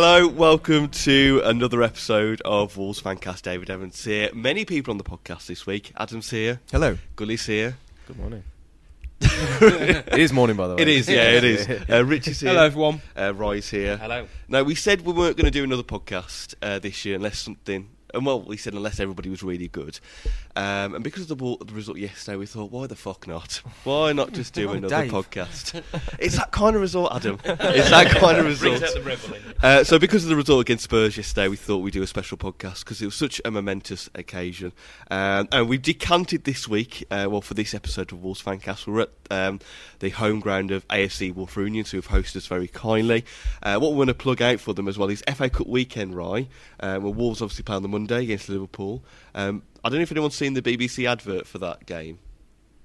Hello, welcome to another episode of Wolves Fancast. David Evans here. Many people on the podcast this week. Adam's here. Hello. Gully's here. Good morning. it is morning, by the way. It is, yeah, it is. Uh, Richie's here. Hello, everyone. Uh, Roy's here. Hello. Now, we said we weren't going to do another podcast uh, this year unless something. And well, we said unless everybody was really good. Um, and because of the, the result yesterday, we thought, why the fuck not? Why not just do Oh, another Dave. podcast? it's that kind of result, Adam. It's that kind of result. Brings out the rebel in. Uh, so because of the result against Spurs yesterday, we thought we'd do a special podcast because it was such a momentous occasion. Um, and we've decanted this week, uh, well, for this episode of Wolves Fancast, we're at um, the home ground of AFC Wulfrunians, who have hosted us very kindly. Uh, what we want to plug out for them as well is FA Cup weekend, Rye, uh, where Wolves obviously play on the Monday against Liverpool. Um, I don't know if anyone's seen the BBC advert for that game.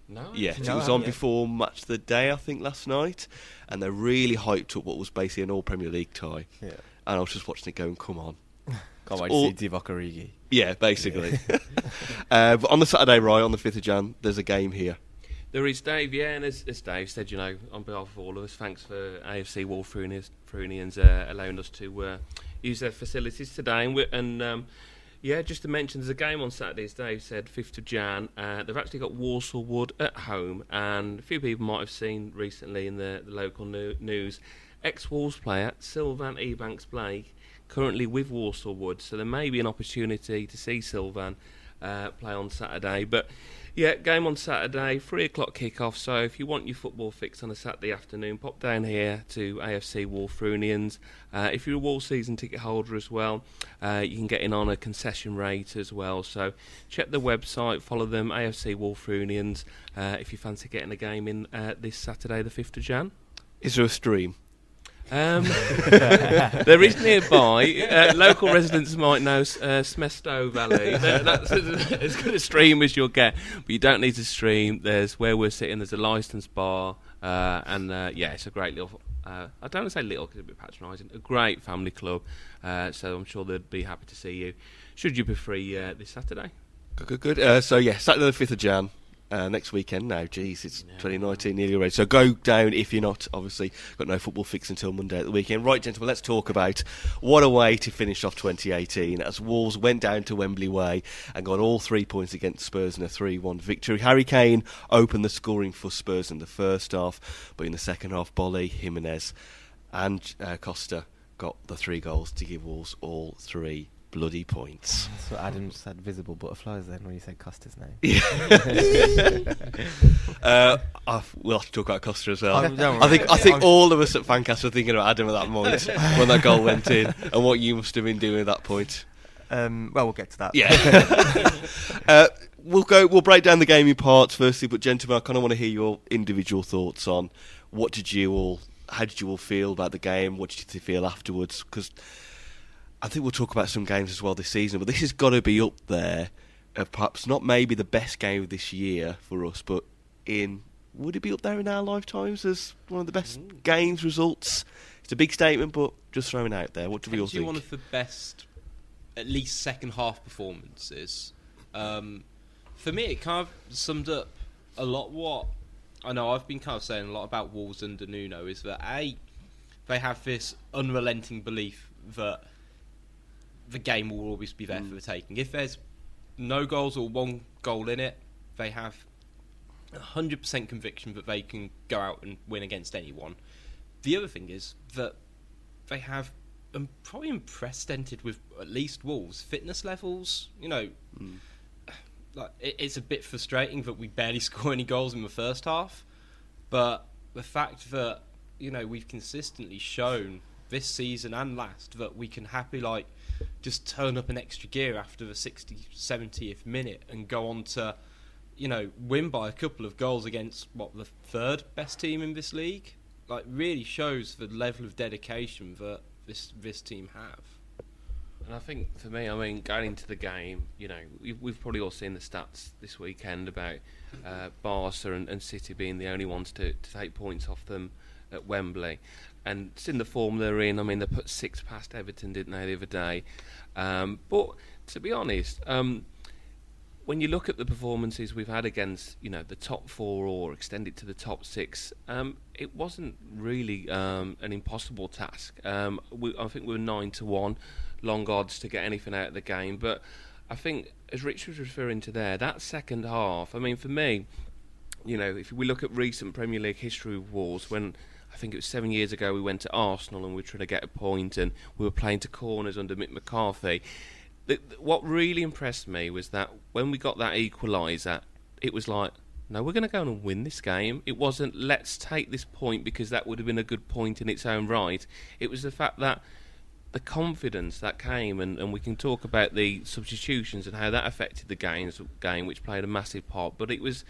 No. Yes, No, it was on yet. before Match of the Day, I think, last night, and they really hyped up what was basically an All Premier League tie. Yeah. And I was just watching it going, come on. Can't wait all- to see Divock Origi. Yeah, basically. uh, but on the Saturday, right, on the 5th of Jan, there's a game here. There is Dave, yeah, and as, as Dave said, you know, on behalf of all of us, thanks for AFC Wulfrunians uh, allowing us to uh, use their facilities today. And, and um, yeah, just to mention, there's a game on Saturday, as Dave said, 5th of Jan. Uh, they've actually got Walsall Wood at home, and a few people might have seen recently in the, the local new, news ex Wolves player Sylvan Ebanks Blake currently with Walsall Wood, so there may be an opportunity to see Sylvan uh, play on Saturday. But yeah, game on Saturday, three o'clock kick-off. So if you want your football fix on a Saturday afternoon, pop down here to AFC Wulfrunians. Uh, if you're a Wall season ticket holder as well, uh, you can get in on a concession rate as well. So check the website, follow them, AFC Wulfrunians. Uh, if you fancy getting a game in uh, this Saturday, the fifth of Jan. Is there a stream? Um, there is nearby. Uh, local residents might know uh, Smestow Valley. That- That's as good a stream as you'll get, but you don't need to stream. There's where we're sitting. There's a licensed bar, uh, and uh, yeah, it's a great little. Uh, I don't want to say little because it's a bit patronising. A great family club, uh, so I'm sure they'd be happy to see you. Should you be free uh, this Saturday? Good, good, good. Uh, so, yeah, Saturday the 5th of Jan. Uh, next weekend now, geez, it's 2019 nearly already. So go down if you're not, obviously, got no football fix until Monday at the weekend. Right, gentlemen, let's talk about what a way to finish off 2018 as Wolves went down to Wembley Way and got all three points against Spurs in a 3 1 victory. Harry Kane opened the scoring for Spurs in the first half, but in the second half, Boly, Jimenez, and uh, Costa got the three goals to give Wolves all three bloody points. That's what Adam said, visible butterflies then when you said Costa's name. Uh, I, we'll have to talk about Costa as well. Oh, I think. I think I'm- all of us at Fancast were thinking about Adam at that moment when that goal went in, and what you must have been doing at that point. Um, well, we'll get to that. Yeah. uh, we'll go. We'll break down the game in parts firstly, but gentlemen, I kind of want to hear your individual thoughts on what did you all, how did you all feel about the game? What did you feel afterwards? Because I think we'll talk about some games as well this season, but this has got to be up there. Of perhaps not maybe the best game of this year for us, but in would it be up there in our lifetimes as one of the best games results? It's a big statement, but just throwing it out there. What do we all think? one of the best at least second half performances. Um, for me, it kind of summed up a lot what I know. I've been kind of saying a lot about Wolves under Nuno is that a they have this unrelenting belief that the game will always be there for the taking. If there's no goals or one goal in it, they have 100% conviction that they can go out and win against anyone. The other thing is that they have um, probably unprecedented with at least Wolves fitness levels. You know, like it, it's a bit frustrating that we barely score any goals in the first half, but the fact that you know we've consistently shown this season and last that we can happily like just turn up an extra gear after the 60 70th minute and go on to you know win by a couple of goals against what the third best team in this league like really shows the level of dedication that this this team have And I think for me, I mean, going into the game, you know, we've, we've probably all seen the stats this weekend about uh, Barca and, and City being the only ones to, to take points off them at Wembley. And it's in the form they're in. I mean, they put six past Everton, didn't they, the other day? Um, but to be honest, um, when you look at the performances we've had against, you know, the top four or extended to the top six, um, it wasn't really um, an impossible task. Um, we, I think we were nine to one, long odds to get anything out of the game. But I think, as Rich was referring to there, that second half. I mean, for me, you know, if we look at recent Premier League history of Wolves, when I think it was seven years ago we went to Arsenal and we were trying to get a point and we were playing to corners under Mick McCarthy. The, the- what really impressed me was that when we got that equaliser, it was like, no, we're going to go and win this game. It wasn't, let's take this point because that would have been a good point in its own right. It was the fact that the confidence that came, and, and we can talk about the substitutions and how that affected the games, game, which played a massive part. But it was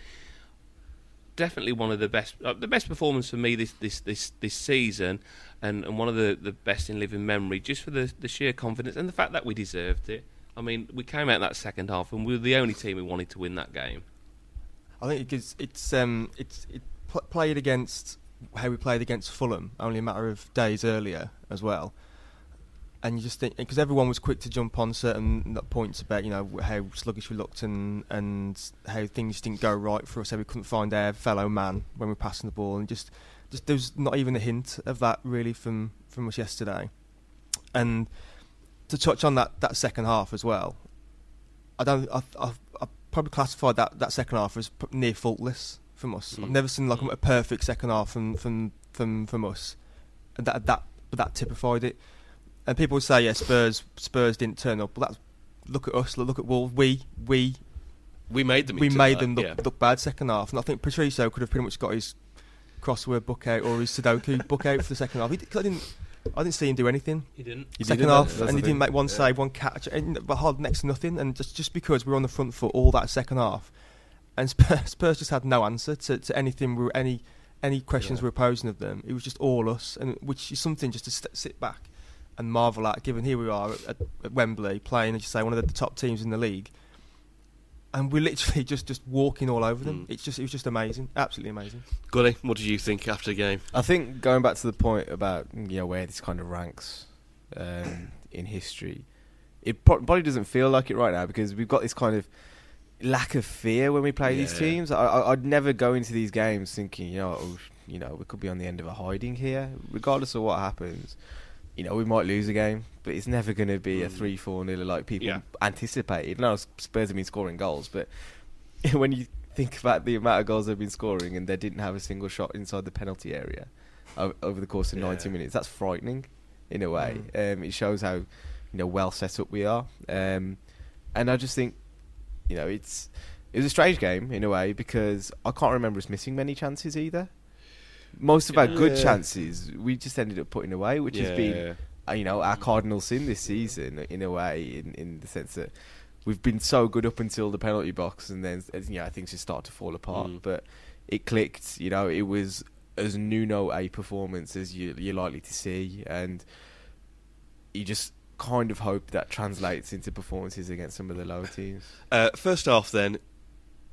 definitely one of the best, uh, the best performance for me this this this, this season, and, and one of the, the best in living memory, just for the, the sheer confidence and the fact that we deserved it. I mean, we came out that second half, and we were the only team who wanted to win that game. I think it's it's um it's it pl- played against how we played against Fulham only a matter of days earlier as well. And you just think because everyone was quick to jump on certain points about you know how sluggish we looked and and how things didn't go right for us, how we couldn't find our fellow man when we were passing the ball, and just just there was not even a hint of that really from from us yesterday. And to touch on that that second half as well, I don't. I, I, I probably classified that, that second half as near faultless from us. I've Mm. never seen like a perfect second half from from from, from us. And that that but that typified it. And people would say, yeah, Spurs Spurs didn't turn up. But that's look at us. Look at Wolves. We we We made them. we made that, them look, yeah. look bad second half. And I think Patricio could have pretty much got his crossword book out or his Sudoku book out for the second half. He, 'cause I didn't I didn't see him do anything He didn't. he second half, and he didn't make one save, one catch, and but hard next to nothing. And just just because we were on the front foot all that second half, and Spurs, Spurs just had no answer to, to anything, we were, any any questions we were posing of them. It was just all us, and which is something just to st- sit back and marvel at. Given here we are at, at Wembley playing, as you say, one of the, the top teams in the league, and we're literally just just walking all over them. Mm. It's just it was just amazing, absolutely amazing. Gully, what did you think after the game? I think going back to the point about you know where this kind of ranks um, in history, it pro- probably doesn't feel like it right now because we've got this kind of lack of fear when we play these teams. I, I, I'd never go into these games thinking you know oh, you know we could be on the end of a hiding here, regardless of what happens. You know we might lose a game, but it's never going to be a Mm. three four nil like people Yeah. anticipated. No, Spurs have been scoring goals, but when you think about the amount of goals they've been scoring and they didn't have a single shot inside the penalty area over the course of Yeah. 90 minutes, that's frightening in a way. Um, it shows how you know well set up we are, um, and I just think you know it's it was a strange game in a way because I can't remember us missing many chances either. Most of our good Yeah. chances we just ended up putting away, which has been uh, you know our cardinal sin this season in a way, in in the sense that we've been so good up until the penalty box, and then as, you know things just start to fall apart. Mm. But it clicked. You know, it was as Nuno a performance as you you're likely to see, and you just kind of hope that translates into performances against some of the lower teams. Uh, first half, then,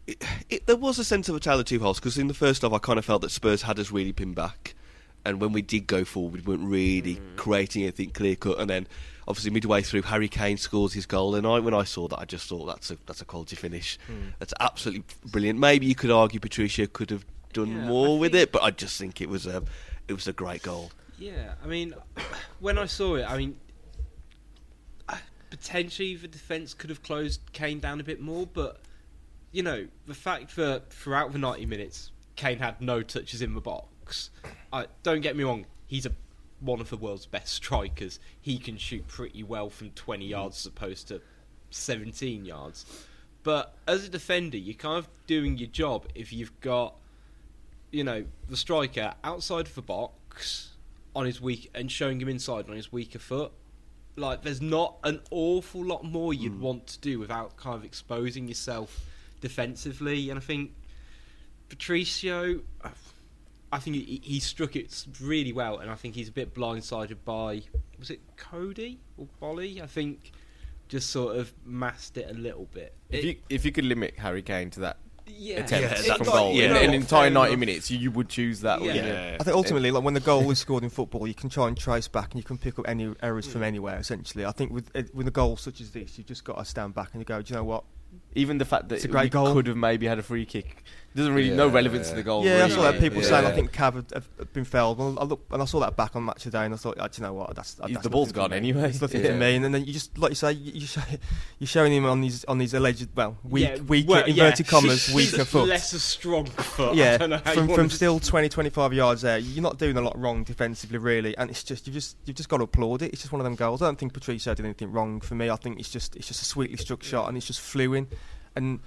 it, it, there was a sense of a tale of two halves because in the first half, I kind of felt that Spurs had us really pinned back, and when we did go forward, we weren't really Mm. creating anything clear cut. And then, obviously, midway through, Harry Kane scores his goal, and I, when I saw that, I just thought that's a that's a quality finish. Mm. That's absolutely brilliant. Maybe you could argue Patricio could have done Yeah, more I with think- it, but I just think it was a it was a great goal. Yeah, I mean, when I saw it, I mean, potentially the defence could have closed Kane down a bit more, but you know, the fact that throughout the 90 minutes, Kane had no touches in the box. I, don't get me wrong, he's a, one of the world's best strikers. He can shoot pretty well from 20 yards as opposed to 17 yards. But as a defender, you're kind of doing your job if you've got, you know, the striker outside of the box on his weak and showing him inside on his weaker foot. Like, there's not an awful lot more you'd hmm. want to do without kind of exposing yourself defensively. And I think Patricio, I think he, he struck it really well, and I think he's a bit blindsided by was it Cody or Boly? I think just sort of masked it a little bit. If It- you if you could limit Harry Kane to that yeah, attempt Yeah, from got- goal you in know an entire 90 minutes, you, you would choose that, wouldn't Yeah. I think ultimately, like when the goal is scored in football, you can try and trace back and you can pick up any errors from anywhere. Essentially, I think with uh, with a goal such as this, you've just got to stand back and you go, do you know what? Even the fact that It's a great we goal. could have maybe had a free kick doesn't really no Yeah. relevance to the goal. yeah, I really. saw that people Yeah. saying I think Cav had, had been fouled. Well, I look and I saw that back on match today, and I thought, oh, do you know what? That's, that's the ball's gone anyway. It's nothing Yeah. for me. And then you just like you say, you, you show, you're showing him on these on these alleged well weak Yeah, weaker well, yeah. inverted commas He's weaker foot. Less a strong foot. I yeah, don't know how from you from still 20, 25 yards there, you're not doing a lot wrong defensively, really, and it's just you just you've just got to applaud it. It's just one of them goals. I don't think Patricio did anything wrong for me. I think it's just it's just a sweetly struck shot, and it's just flew in. And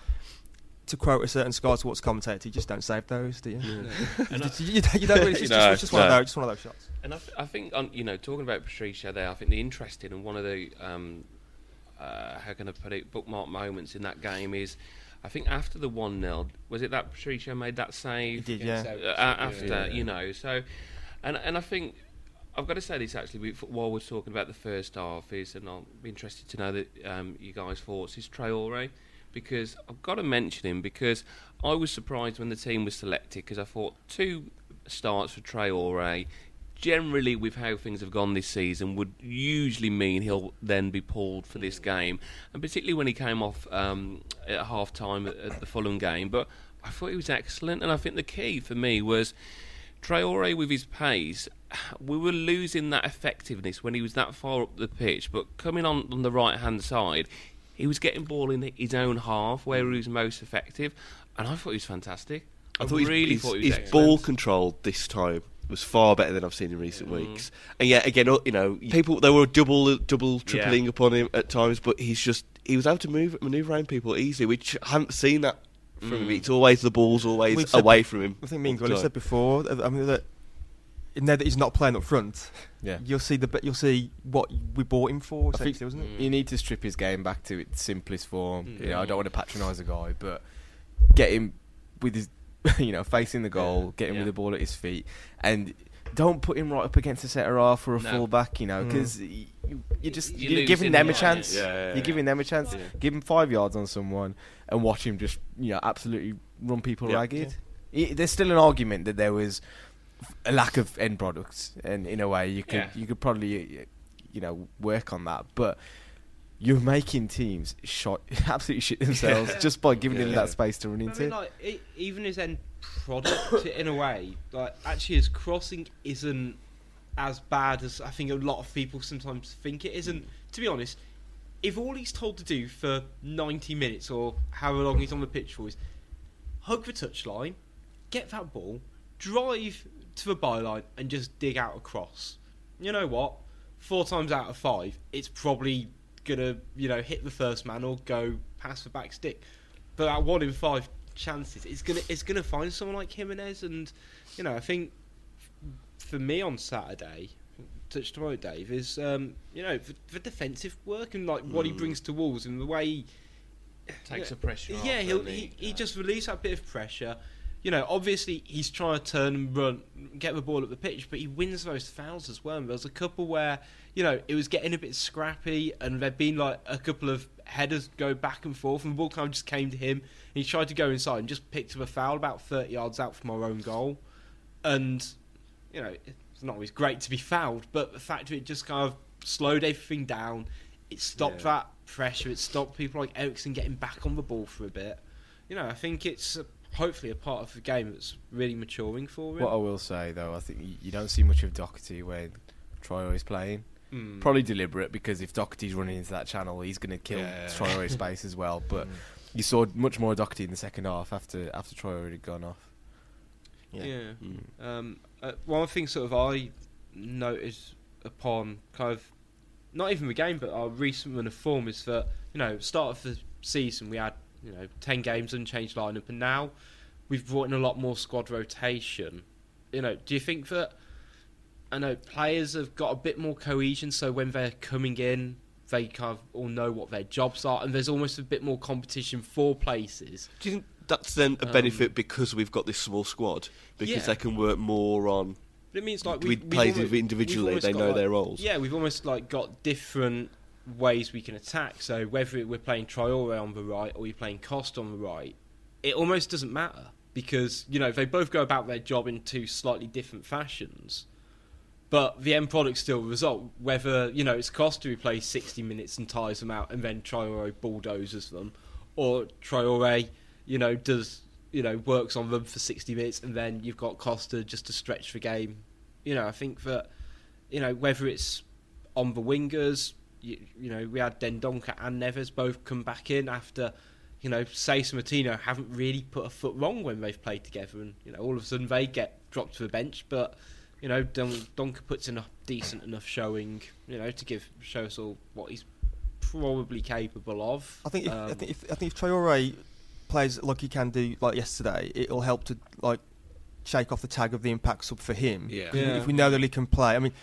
to quote a certain Sky Sports commentator, you just don't save those, do you? And I- you, you, you don't really. It's just, No, it's just one of no. those, just one of those shots. And I, th- I think, on, you know, talking about Patricio there, I think the interesting and one of the, um, uh, how can I put it, bookmark moments in that game is, I think after the 1 0, was it that Patricio made that save? He did, yeah. Uh, after, you know, so, and, and I think, I've got to say this actually, while we're talking about the first half, is, and I'll be interested to know that um, you guys' thoughts, is Traore. Because I've got to mention him because I was surprised when the team was selected because I thought two starts for Traore generally with how things have gone this season would usually mean he'll then be pulled for this game. And particularly when he came off um, at half time at, at the Fulham game. But I thought he was excellent and I think the key for me was Traore with his pace we were losing that effectiveness when he was that far up the pitch. But coming on on the right hand side he was getting ball in his own half where he was most effective and I thought he was fantastic I, I thought really his, thought he was his ball control this time was far better than I've seen in recent weeks. And yet again, uh, you know, people they were double, double, tripling upon him at times, but he's just he was able to move, maneuver around people easily, which I haven't seen that from him. It's always the ball's always We've said- away from him. I think me and all the said before. uh, I mean that now that he's not playing up front, Yeah. you'll see the you'll see what we bought him for. I think Essentially, wasn't it? you need to strip his game back to its simplest form. You know, I Mm. don't want to patronise a guy, but get him with his, you know, facing the goal, get him Yeah. with the ball at his feet, and don't put him right up against a centre half or a No. full back. You know, Mm. because you, are just You're you're giving losing them a chance. yeah. Yeah, yeah, You're giving them a chance. Yeah. Give him five yards on someone and watch him just you know absolutely run people Yeah. ragged. I- There's still an argument that there was a lack of end products, and in a way you could Yeah. you could probably you know work on that, but. You're making teams shot, absolutely shit themselves just by giving them that space to run I into. mean, like, e even his end product, in a way, like actually his crossing isn't as bad as I think a lot of people sometimes think it is. And to be honest, if all he's told to do for 90 minutes or however long he's on the pitch for is hug the touchline, get that ball, drive to the byline, and just dig out a cross, you know what? Four times out of five, it's probably gonna you know hit the first man or go past the back stick. But at one in five chances, it's gonna it's gonna find someone like Jimenez, and you know I think for me on Saturday, on it, Dave, is um, you know the, the defensive work and like what he brings to Wolves and the way he takes the pressure off. Yeah, he'll, he he Yeah. just released that bit of pressure. You know, obviously he's trying to turn and run, get the ball up the pitch, but he wins those fouls as well. And there was a couple where you know it was getting a bit scrappy, and there'd been like a couple of headers go back and forth, and the ball kind of just came to him. And he tried to go inside and just picked up a foul about thirty yards out from our own goal, and you know it's not always great to be fouled, but the fact that it just kind of slowed everything down. It stopped Yeah. that pressure. It stopped people like Eriksen getting back on the ball for a bit. You know, I think it's hopefully a part of the game that's really maturing for him. What I will say though, I think you, you don't see much of Doherty when Traore is playing. Mm. Probably deliberate because if Doherty's running into that channel, he's going to kill Yeah. Traore's space as well. But you saw much more Doherty in the second half after after Traore had gone off. Yeah. Mm. Um, uh, one thing sort of I noticed upon kind of not even the game, but our recent run of form is that you know start of the season we had you know ten games and unchanged lineup, and now we've brought in a lot more squad rotation. You know, do you think that I know players have got a bit more cohesion, so when they're coming in, they kind of all know what their jobs are, and there's almost a bit more competition for places. Do you think that's then a Um, benefit because we've got this small squad? Because Yeah. they can work more on. But it means like We play individually, they know like- their roles. Yeah, we've almost like got different ways we can attack. So whether we're playing Traore on the right or we're playing Cost on the right, it almost doesn't matter because you know they both go about their job in two slightly different fashions. But the end product's still the result. Whether you know it's Cost who plays sixty minutes and tires them out, and then Traore bulldozes them, or Traore, you know, does you know works on them for sixty minutes, and then you've got Costa just to stretch the game. You know, I think that you know whether it's on the wingers, you, you know, we had Dendoncker and Neves both come back in after. You know, Saïss and Moutinho haven't really put a foot wrong when they've played together, and you know, all of a sudden they get dropped to the bench. But you know, Don- Donker puts in a decent enough showing, you know, to give show us all what he's probably capable of. I think if, I Um, think if I think if Traore plays like he can do like yesterday, it'll help to like shake off the tag of the impact sub for him. Yeah. Yeah. If we know that he can play, I mean,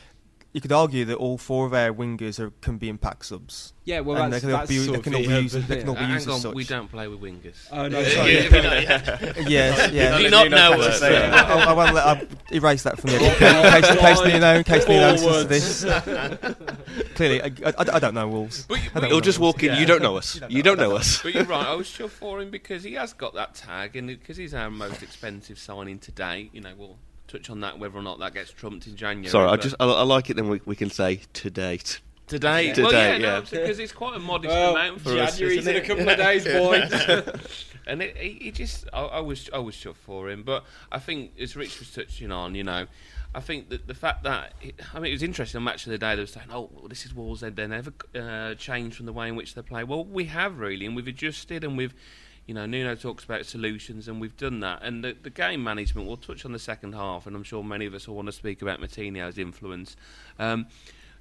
you could argue that all four of our wingers are, can be impact subs. yeah, well, and that's, they can all that's be- sort they of can all be used- they can all be used hang as on, we don't play with wingers. Oh no, sorry. yeah, yes, yeah. Do you not know us? I, I, I won't let I erase that from the in case, in case Nuno, in case Nuno listens to this. Clearly, I, I, I don't know Wolves. But you- I don't You'll just walk in. You don't know us. You don't know us. But you're right. I was sure for him because he has got that tag, and because he's our most expensive signing to date. You know, we'll touch on that whether or not that gets trumped in January. Sorry, I just I, I like it. Then we, we can say to date. today. To well, yeah, date, no, yeah. because it's quite a modest Well, amount for us. January's isn't in a couple of days, boys. and it, he, he just, I, I was, I was chuffed for him. But I think, as Rich was touching on, you know, I think that the fact that, I mean, it was interesting on Match of the Day. They were saying, "Oh, well, this is Wolves. They, they never uh, changed from the way in which they play." Well, we have really, and we've adjusted, and we've, you know, Nuno talks about solutions, and we've done that. And the, the game management, we'll touch on the second half, and I'm sure many of us will want to speak about Martinez's influence. Um,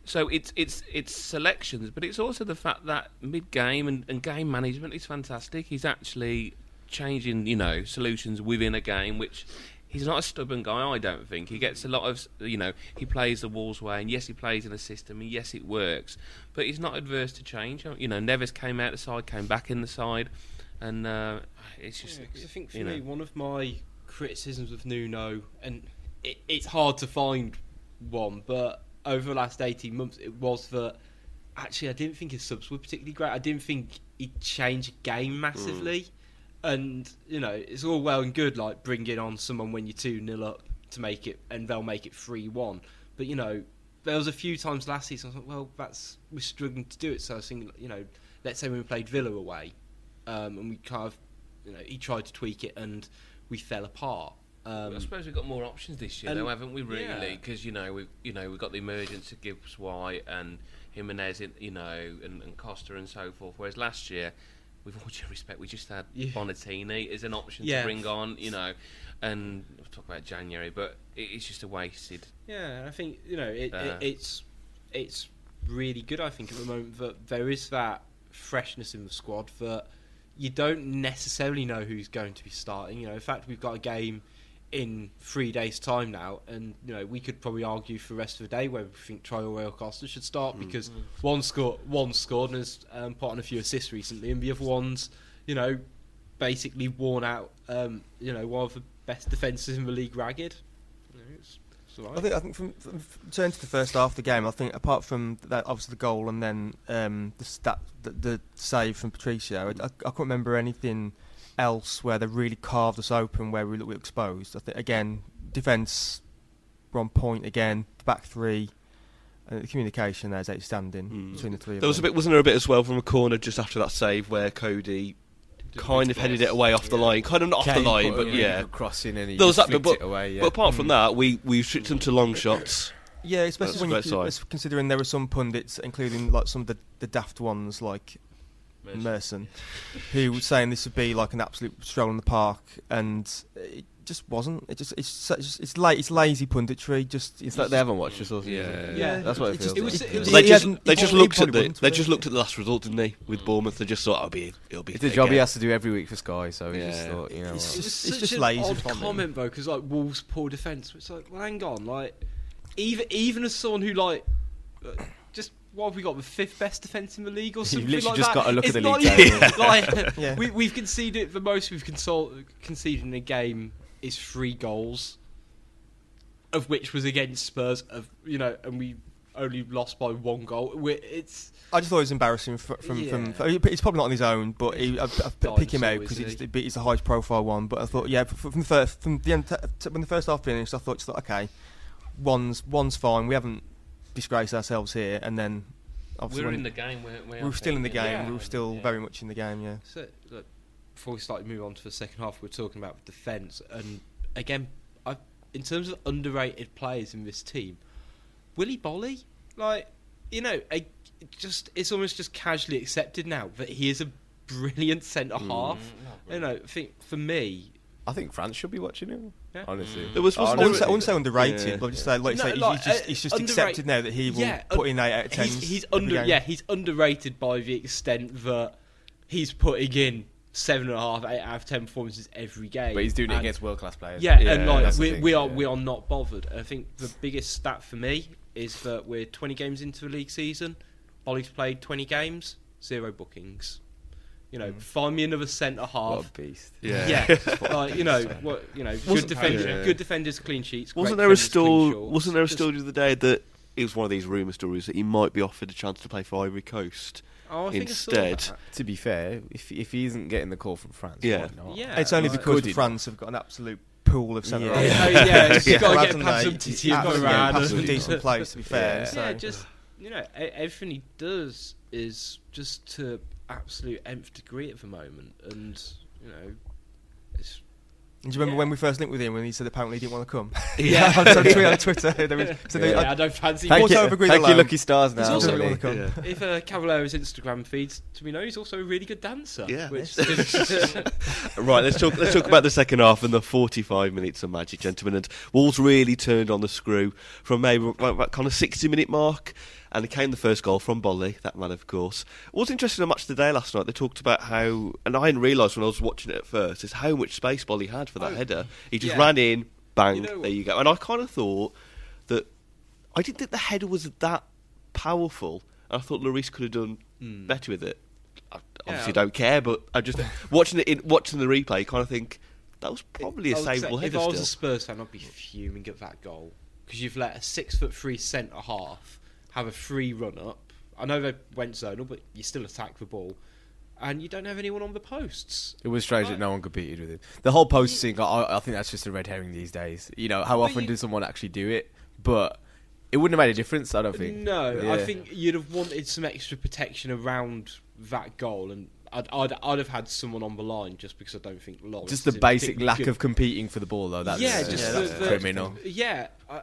so it's it's it's selections, but it's also the fact that mid game and, and game management is fantastic. He's actually changing, you know, solutions within a game, which he's not a stubborn guy. I don't think he gets a lot of, you know, he plays the Wolves way, and yes, he plays in a system, and yes, it works, but he's not adverse to change. You know, Neves came out the side, came back in the side, and uh, it's just, Yeah, I think for you me, know. one of my criticisms of Nuno, and it, it's hard to find one, but over the last 18 months, it was that actually I didn't think his subs were particularly great. I didn't think he'd change game massively. And, you know, it's all well and good, like bringing on someone when you're 2 0 up to make it, and they'll make it 3 1. But, you know, there was a few times last season I was like, well, that's we're struggling to do it. So I was thinking, you know, let's say when we played Villa away, um, and we kind of, you know, he tried to tweak it and we fell apart. Um, I suppose we've got more options this year, though, haven't we? Really, yeah. because you know we've you know we've got the emergence of Gibbs White and Jimenez, in, you know, and, and Costa and so forth. Whereas last year, with all due respect, we just had Yeah. Bonatini as an option Yeah. to bring on, you know, and we'll talk about January, but it, it's just a wasted. Yeah, I think you know it, Uh, it, it's it's really good. I think at the moment that there is that freshness in the squad that you don't necessarily know who's going to be starting. You know, in fact, we've got a game in three days' time now, and you know we could probably argue for the rest of the day whether we think Traore or Costa should start because one scored, one scored and has um, put on a few assists recently, and the other one's you know basically worn out. Um, you know, one of the best defences in the league, ragged. You know, it's, it's all right. I think I think from, from turn to the first half of the game, I think apart from that, obviously the goal and then um, the stat, the, the save from Patricio, I, I, I can't remember anything else where they really carved us open, where we looked exposed. I think again, defence were on point again. The back three, and the communication there is outstanding Mm. between the three. of There was a bit, wasn't there a bit as well from a corner just after that save where Cody kind of headed it away off the line, kind of not off the line, but yeah. crossing and he There was just that bit, flicked but, it away. Yeah. but apart from hmm. that, we we restricted them to long shots. Yeah, especially a when you great sign. es- considering there were some pundits, including like some of the, the daft ones like Merson, who were saying this would be like an absolute stroll in the park, and it just wasn't. It just it's such, it's late it's lazy punditry. Just It's like they haven't watched us. Also, Yeah. Yeah. that's what it It feels. just- It was- like. it was- They just hasn't- they just looked at the they just looked at the last result, didn't they? With Bournemouth, they just thought it'll be it'll be. It's a thick job he has to do every week for Sky, so he just Yeah. thought, you know, It's, what. Just it's such just an lazy odd from him. comment though, because like Wolves' poor defence. It's like, well, hang on, like even even as someone who like uh, just what have we got the fifth best defence in the league or something literally like just that? gotta look at It's the not league even- table. like Yeah. we, we've conceded the most we've consol- conceded in a game is three goals, of which was against Spurs. Of you know, and we only lost by one goal. we it's I just thought it was embarrassing from from, from, Yeah. from He's probably not on his own, but he, I, I pick him out because isn't it's, it's the highest profile one. But I thought, yeah, from the first from the end t- t- when the first half finished, I thought, just like, okay, one's one's fine. We haven't disgraced ourselves here, and then obviously We were when- in the game. We're, we were still in the game. Yeah. We're still Yeah. very much in the game. Yeah. So, look, before we start moving on to the second half, we're talking about the defence, and again, I, in terms of underrated players in this team, Willie Boly, like you know, I, it just it's almost just casually accepted now that he is a brilliant centre half. You know, I think for me, I think France should be watching him. Yeah. Honestly, There was- I wasn't wouldn't, there- say, I wouldn't say underrated, Yeah. but just say, like, No, say, he's- like, he's just, uh, he's just accepted now that he will yeah, put un- in eight out of ten. He's, he's under game. yeah, he's underrated by the extent that he's putting in seven and a half, eight out of ten performances every game. but he's doing it against world class players. Yeah, Yeah, and like that's we, thing, we are yeah. we are not bothered. I think the biggest stat for me is that we're 20 games into the league season. Ollie's played 20 games, zero bookings. You know, mm. find me another centre what half. a beast. Yeah. Yeah, like, you know what? You know, good Wasn't- defenders, Yeah. good defenders, clean sheets. Wasn't there a story? Wasn't there a story the other day that it was one of these rumor stories that he might be offered a chance to play for Ivory Coast Oh, I think I saw instead? that. To be fair, if if he isn't getting the call from France, Yeah. why not? Yeah, It's only like- because Could France have got an absolute pool of centre Yeah. halves. Oh, yeah, it's Yeah. got to get past some titty and go Absolutely, around. past some decent place, to be fair. Yeah. so. Yeah, just you know, e- everything he does is just to absolute nth degree at the moment, and you know, it's Do you remember Yeah. when we first linked with him when he said apparently he didn't want to come? Yeah. on Twitter. on Twitter there was, so there- yeah, I- I don't fancy. Thank you, have agreed thank you, lucky stars. There's Now, also- really. Doesn't wanna come. if uh, Cavaleiro's Instagram feeds to me know, he's also a really good dancer. Yeah. which right, let's talk. Let's talk about the second half and the 45 minutes of magic, gentlemen. And Wolves really turned on the screw from maybe about that kind of 60 minute mark, and it came the first goal from Boly, that man, of course. What was interesting on Match Today last night, they talked about how, and I didn't realise when I was watching it at first, is how much space Boly had for that Oh, header. He just yeah. ran in, bang, You know there you go. And I kind of thought that I didn't think the header was that powerful. I thought Lloris could have done hmm. better with it. I obviously. Yeah. don't care, but I just watching it in watching the replay, kind of think that was probably a I would say savable If I was still. a Spurs fan, I'd be fuming at that goal because you've let a six foot three centre half have a free run up. I know they went zonal, but you still attack the ball, and you don't have anyone on the posts. It was strange that no one competed with it. The whole post thing, I, I think that's just a red herring these days. You know, how But often you- does someone actually do it? But it wouldn't have made a difference, I don't think. No, Yeah. I think you'd have wanted some extra protection around that goal, and I'd, I'd, I'd have had someone on the line just because I don't think Lloris Just the basic lack good- of competing for the ball, though. That's yeah, just Yeah, the- criminal. Yeah, I,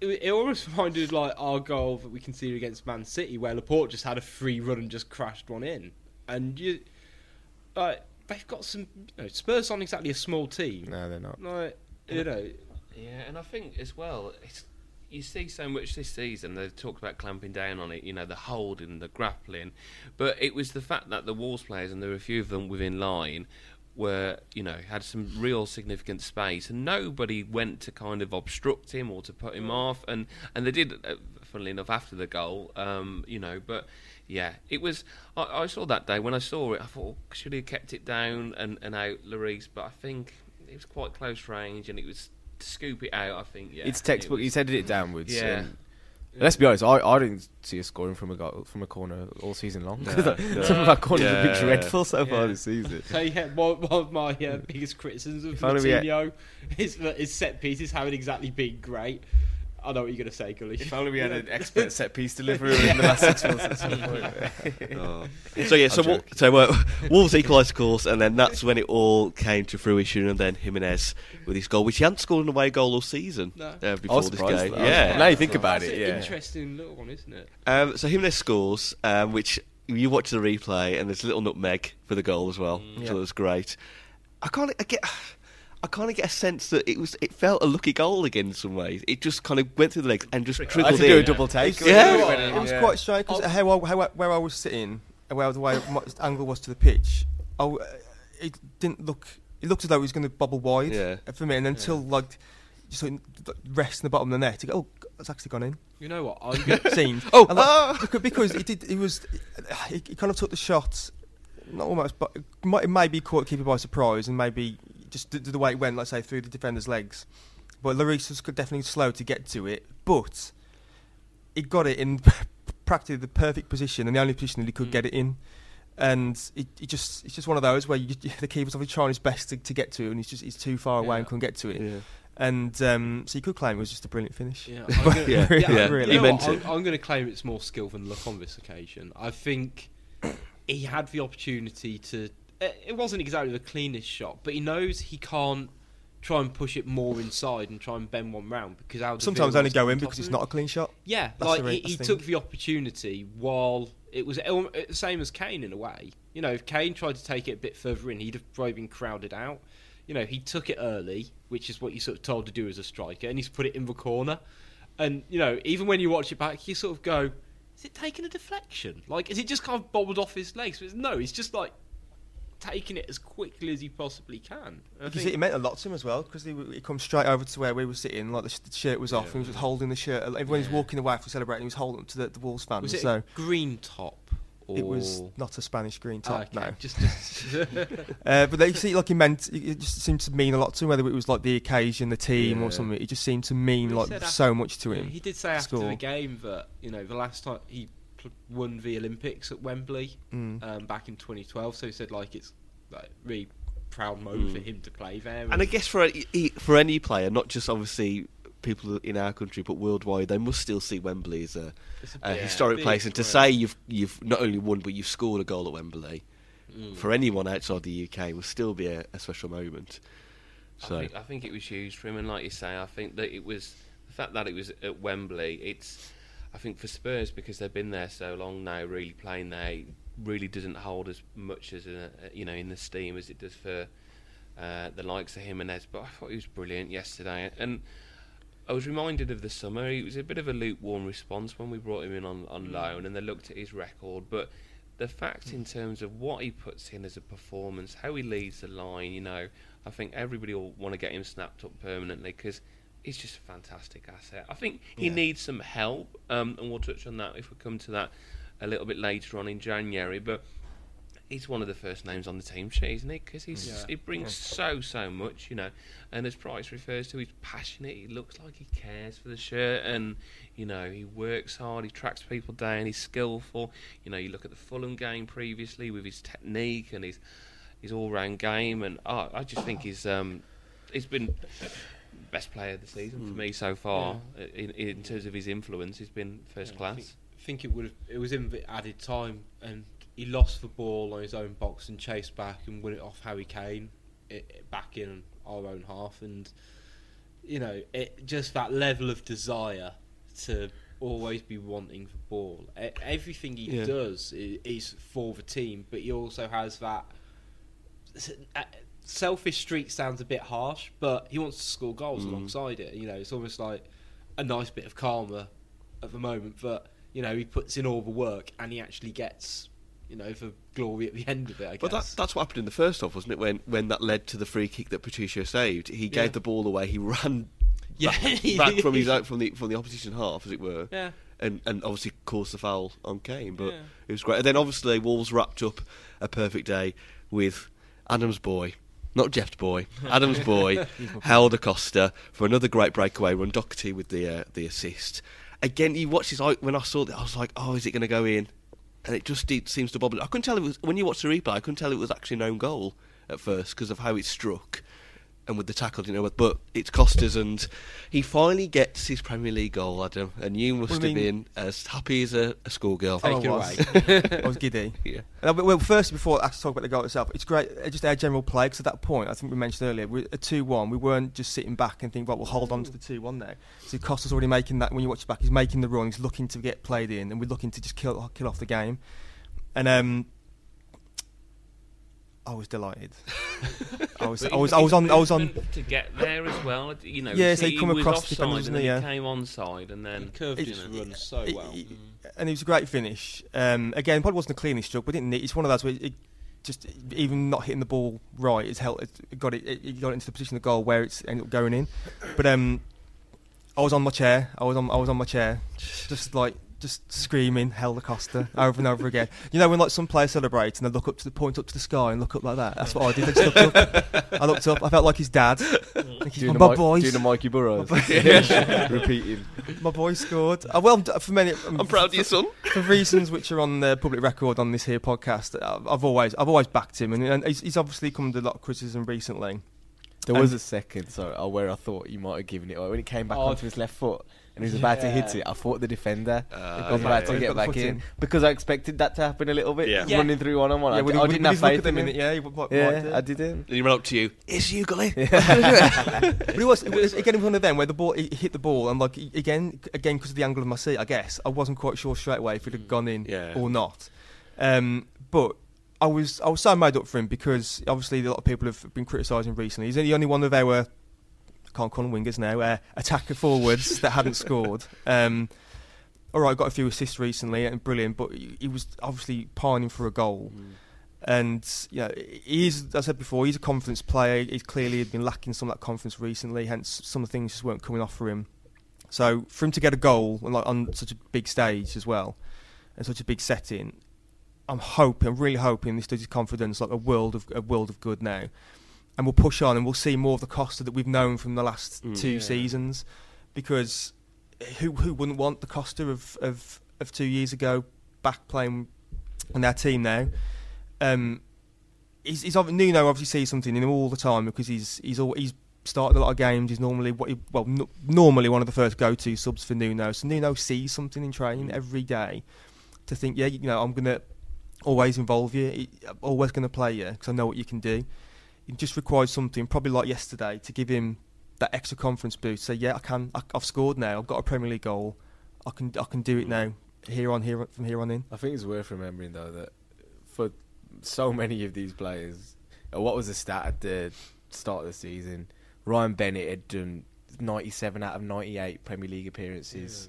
it, it almost reminded like our goal that we conceded against Man City, where Laporte just had a free run and just crashed one in, and you, like, they've got some. You know, Spurs aren't exactly a small team. No, they're not. Like, you know, Yeah, and I think as well, it's, you see so much this season. They've talked about clamping down on it, you know, the holding, the grappling, but it was the fact that the Wolves players, and there were a few of them within line, were you know had some real significant space, and nobody went to kind of obstruct him or to put him off, and and they did, uh, funnily enough, after the goal, um, you know, but. Yeah, it was. I, I saw that day when I saw it. I thought should he have kept it down and, and out Lloris, but I think it was quite close range and it was to scoop it out. I think. Yeah, it's it textbook. was- He's headed it downwards. Yeah. and Let's be honest, I, I didn't see us scoring from a goal, from a corner all season long. No, no. Some of our corners have been dreadful so far Yeah. this season. So yeah, one, one of my uh, biggest criticisms of If only we had- Moutinho is that his set pieces haven't exactly been great. I know what you're going to say, Gully. If only we had an expert set piece deliverer in the last six months at some point. Oh. So yeah, so I'm Wol- so uh, Wolves equalised, of course, and then that's when it all came to fruition. And then Jimenez with his goal, which he hadn't scored an away goal all season No. uh, I before was this surprised. game. though. Yeah. Now you think about That's it, an yeah. interesting little one, isn't it? Um, so Jimenez scores, um, which you watch the replay, and there's a little nutmeg for the goal as well. Yeah. So it was great. I can't. I get. I kind of get a sense that it was. It felt a lucky goal again in some ways. It just kind of went through the legs and just I had trickled to do a double take. Yeah. It was quite strange because how, how where I was sitting, and where the way my angle was to the pitch, I w it didn't look. It looked as though it was going to bubble wide Yeah. for me, and until like just sort of rest in the bottom of the net, you go, oh, it's actually gone in. You know what? I'm going Seen. Oh, And, like, ah! because, because it did. It was. It, it kind of took the shot. Not almost, but it might, it maybe caught the keeper by surprise, and maybe just the, the way it went, let's say, through the defender's legs. But Lloris was definitely slow to get to it, but he got it in practically the perfect position and the only position that he could Mm. get it in. And it, it just it's just one of those where you, the keeper's obviously trying his best to, to get to it, and he's just he's too far away and Yeah. couldn't get to it. Yeah. And um, so you could claim it was just a brilliant finish. Yeah, I'm gonna, Yeah, yeah, yeah, really. You know? I'm. I'm going to claim it's more skill than luck on this occasion. I think he had the opportunity to. Eh, It wasn't exactly the cleanest shot, but he knows he can't try and push it more inside and try and bend one round because Alderweireld Sometimes only go in because it's not a clean shot. Yeah, That's like the he, he took the opportunity while it was the same as Kane in a way. You know, if Kane tried to take it a bit further in, he'd have probably been crowded out. You know, he took it early, which is what you're sort of told to do as a striker, and he's put it in the corner. And you know, even when you watch it back, you sort of go, "Is it taking a deflection? Like, is it just kind of bobbled off his legs?" But no, he's just like taking it as quickly as he possibly can. I Because think- it meant a lot to him as well. Because he, w- he come straight over to where we were sitting, like the, sh- the shirt was off, and he was holding the shirt. Everyone was Yeah. walking away for celebrating. He was holding it to the, the Wolves fans. was it so a green top? Or... it was not a Spanish green Oh, top. okay. No, Just, just uh, but they see like it meant. It it just seemed to mean a lot to him. Whether it was like the occasion, the team, Yeah. or something, it just seemed to mean He like said so after- much to him. He did say after score. the game that you know the last time he pl- won the Olympics at Wembley Mm. um, back in 2012. So he said like it's like really proud moment for Mm. him to play there. And I guess for a- e- for any player, not just obviously people in our country, but worldwide, they must still see Wembley as a, a a big- historic place. And to say you've you've not only won, but you've scored a goal at Wembley Mm. for anyone outside the UK will still be a, a special moment. So I think, I think it was huge for him, and like you say, I think that it was the fact that it was at Wembley. It's, I think for Spurs because they've been there so long now, really playing there, really doesn't hold as much as a, you know in the steam as it does for uh, the likes of Jimenez. But I thought he was brilliant yesterday, and I was reminded of the summer. It was a bit of a lukewarm response when we brought him in on, on mm. loan, and they looked at his record, but. The fact in mm. terms of what he puts in as a performance, how he leads the line, you know, I think everybody will want to get him snapped up permanently because he's just a fantastic asset. I think he Yeah. needs some help, um, and we'll touch on that if we come to that a little bit later on in January. But he's one of the first names on the team sheet, isn't he? Because he's Yeah. he brings so so much, you know. And as Price refers to, he's passionate. He looks like he cares for the shirt, and you know he works hard. He tracks people down. He's skillful. You know, you look at the Fulham game previously with his technique and his his all round game, and oh, I just think he's um he's been best player of the season for me so far uh, in, in terms of his influence. He's been first I class. think, think it would have. It was in the added time, and he lost the ball on his own box and chased back and won it off Harry Kane, it, it back in our own half, and you know, it just that level of desire to always be wanting the ball. E- everything he Yeah. does is, is for the team, but he also has that. Selfish streak sounds a bit harsh, but he wants to score goals Mm. alongside it. You know, it's almost like a nice bit of karma at the moment that you know he puts in all the work and he actually gets you know the glory at the end of it. I But that, that's what happened in the first half, wasn't it? When when that led to the free kick that Patricio saved, he Yeah. gave the ball away. He ran Yeah. back, back from his out from the from the opposition half, as it were, yeah, and and obviously caused the foul on Kane. But Yeah. it was great. And then obviously Wolves wrapped up a perfect day with Adam's boy. Not Jeff's boy, Adam's boy, Helder Costa for another great breakaway run. Doherty with the uh, the assist, again, you watch this. I, when I saw that, I was like, "Oh, is it going to go in?" And it just seems to bobble. I couldn't tell it was when you watch the replay. I couldn't tell it was actually an own goal at first because of how it struck and with the tackle, you know. But it's Costas, and he finally gets his Premier League goal, Adam. And you must Well, I have mean- been as happy as a, a schoolgirl. Oh, Take it I was. I was giddy. Yeah. Uh, but- well, first, before I actually talk about the goal itself, it's great. uh, Just our general play, because at that point, I think we mentioned earlier, we're at 2 1. We weren't just sitting back and thinking, right, we'll hold on to the 2 1 now. So Costa's already making that, when you watch it back, he's making the run, he's looking to get played in, and we're looking to just kill, kill off the game. And um, I was delighted. I was, But I was, I was on, I was on. to get there as well. You know, Yeah, so he see come was across the offside defenders, and then he? he came onside, and then He curved It- his run so it- well. it- and it was a great finish. Um, again, probably wasn't the cleanest stroke, but didn't it? It's one of those where it just even not hitting the ball right, it's helped. It got it, it got it into the position of the goal where it's ended up going in. But um, I was on my chair. I was on. I was on my chair, just like just screaming "Helder Costa" over and over again. You know when like some players celebrate and they look up to the point up to the sky and look up like that. That's what I did. I just looked up. I looked up. I felt like his dad. Like, Doing my the, Mi- boys. doing the Mikey Burrows. Repeating. My boy scored. Uh, well, for many. I'm proud of your son. for reasons which are on the public record on this here podcast, I've, I've always I've always backed him, and, and he's, he's obviously come under a lot of criticism recently. There was And- a second, sorry, uh, where I thought you might have given it away. When it came back Oh, onto his left foot and he was about to hit it, I thought the defender Uh, was yeah, about yeah. to Got get the back foot in. in. because I expected that to happen a little bit. Yeah. Yeah. Running through one on one. I, when he- I didn't have faith at the in him. minute, yeah, he might, might Yeah, do. I didn't. And he went up to you. It's you, Gully. But it was, it was again it was one of them where the ball he hit the ball and like again again because of the angle of my seat, I guess I wasn't quite sure straight away if it had gone in Yeah. or not. Um, but I was I was so made up for him because obviously a lot of people have been criticising recently. He's the only one of our can't call them wingers now, uh, attacker forwards that hadn't scored. Um, all right, got a few assists recently and brilliant, but he, was obviously pining for a goal. And you know, he's as I said before, he's a confidence player. He's clearly been lacking some of that confidence recently. Hence, some of the things just weren't coming off for him. So for him to get a goal and like on such a big stage as well, and such a big setting, I'm hoping, I'm really hoping this does his confidence like a world of a world of good now, and we'll push on and we'll see more of the Costa that we've known from the last Mm. two Yeah. seasons, because who who wouldn't want the Costa of of, of two years ago back playing on their team now? Um, he's, he's obvi- Nuno obviously sees something in him all the time because he's he's all, he's started a lot of games. He's normally what he, well n- normally one of the first go to subs for Nuno. So Nuno sees something in training every day to think, yeah, you know, I'm gonna always involve you, I'm always gonna play you because I know what you can do. It just requires something, probably like yesterday, to give him that extra confidence boost. Say, yeah, I can, I, I've scored now. I've got a Premier League goal. I can, I can do it now. Here on here from here on in. I think it's worth remembering though that for so many of these players, uh, what was the stat at the start of the season? Ryan Bennett had done 97 out of 98 Premier League appearances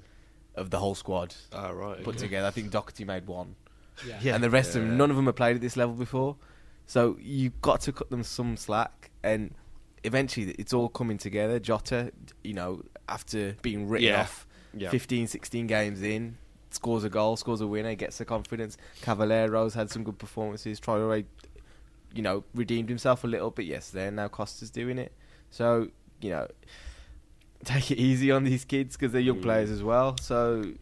of the whole squad Ah, right. put together. I think Doherty made one, Yeah. and the rest of them, none of them have played at this level before. So you've got to cut them some slack, and eventually it's all coming together. Jota, you know, after being written Yeah. off Yeah. 15, 16 games in, scores a goal, scores a winner, gets the confidence. Cavaleiro's had some good performances. Traore, you know, redeemed himself a little bit yesterday, and now Costa's doing it. So, you know, take it easy on these kids because they're young Mm. players as well. So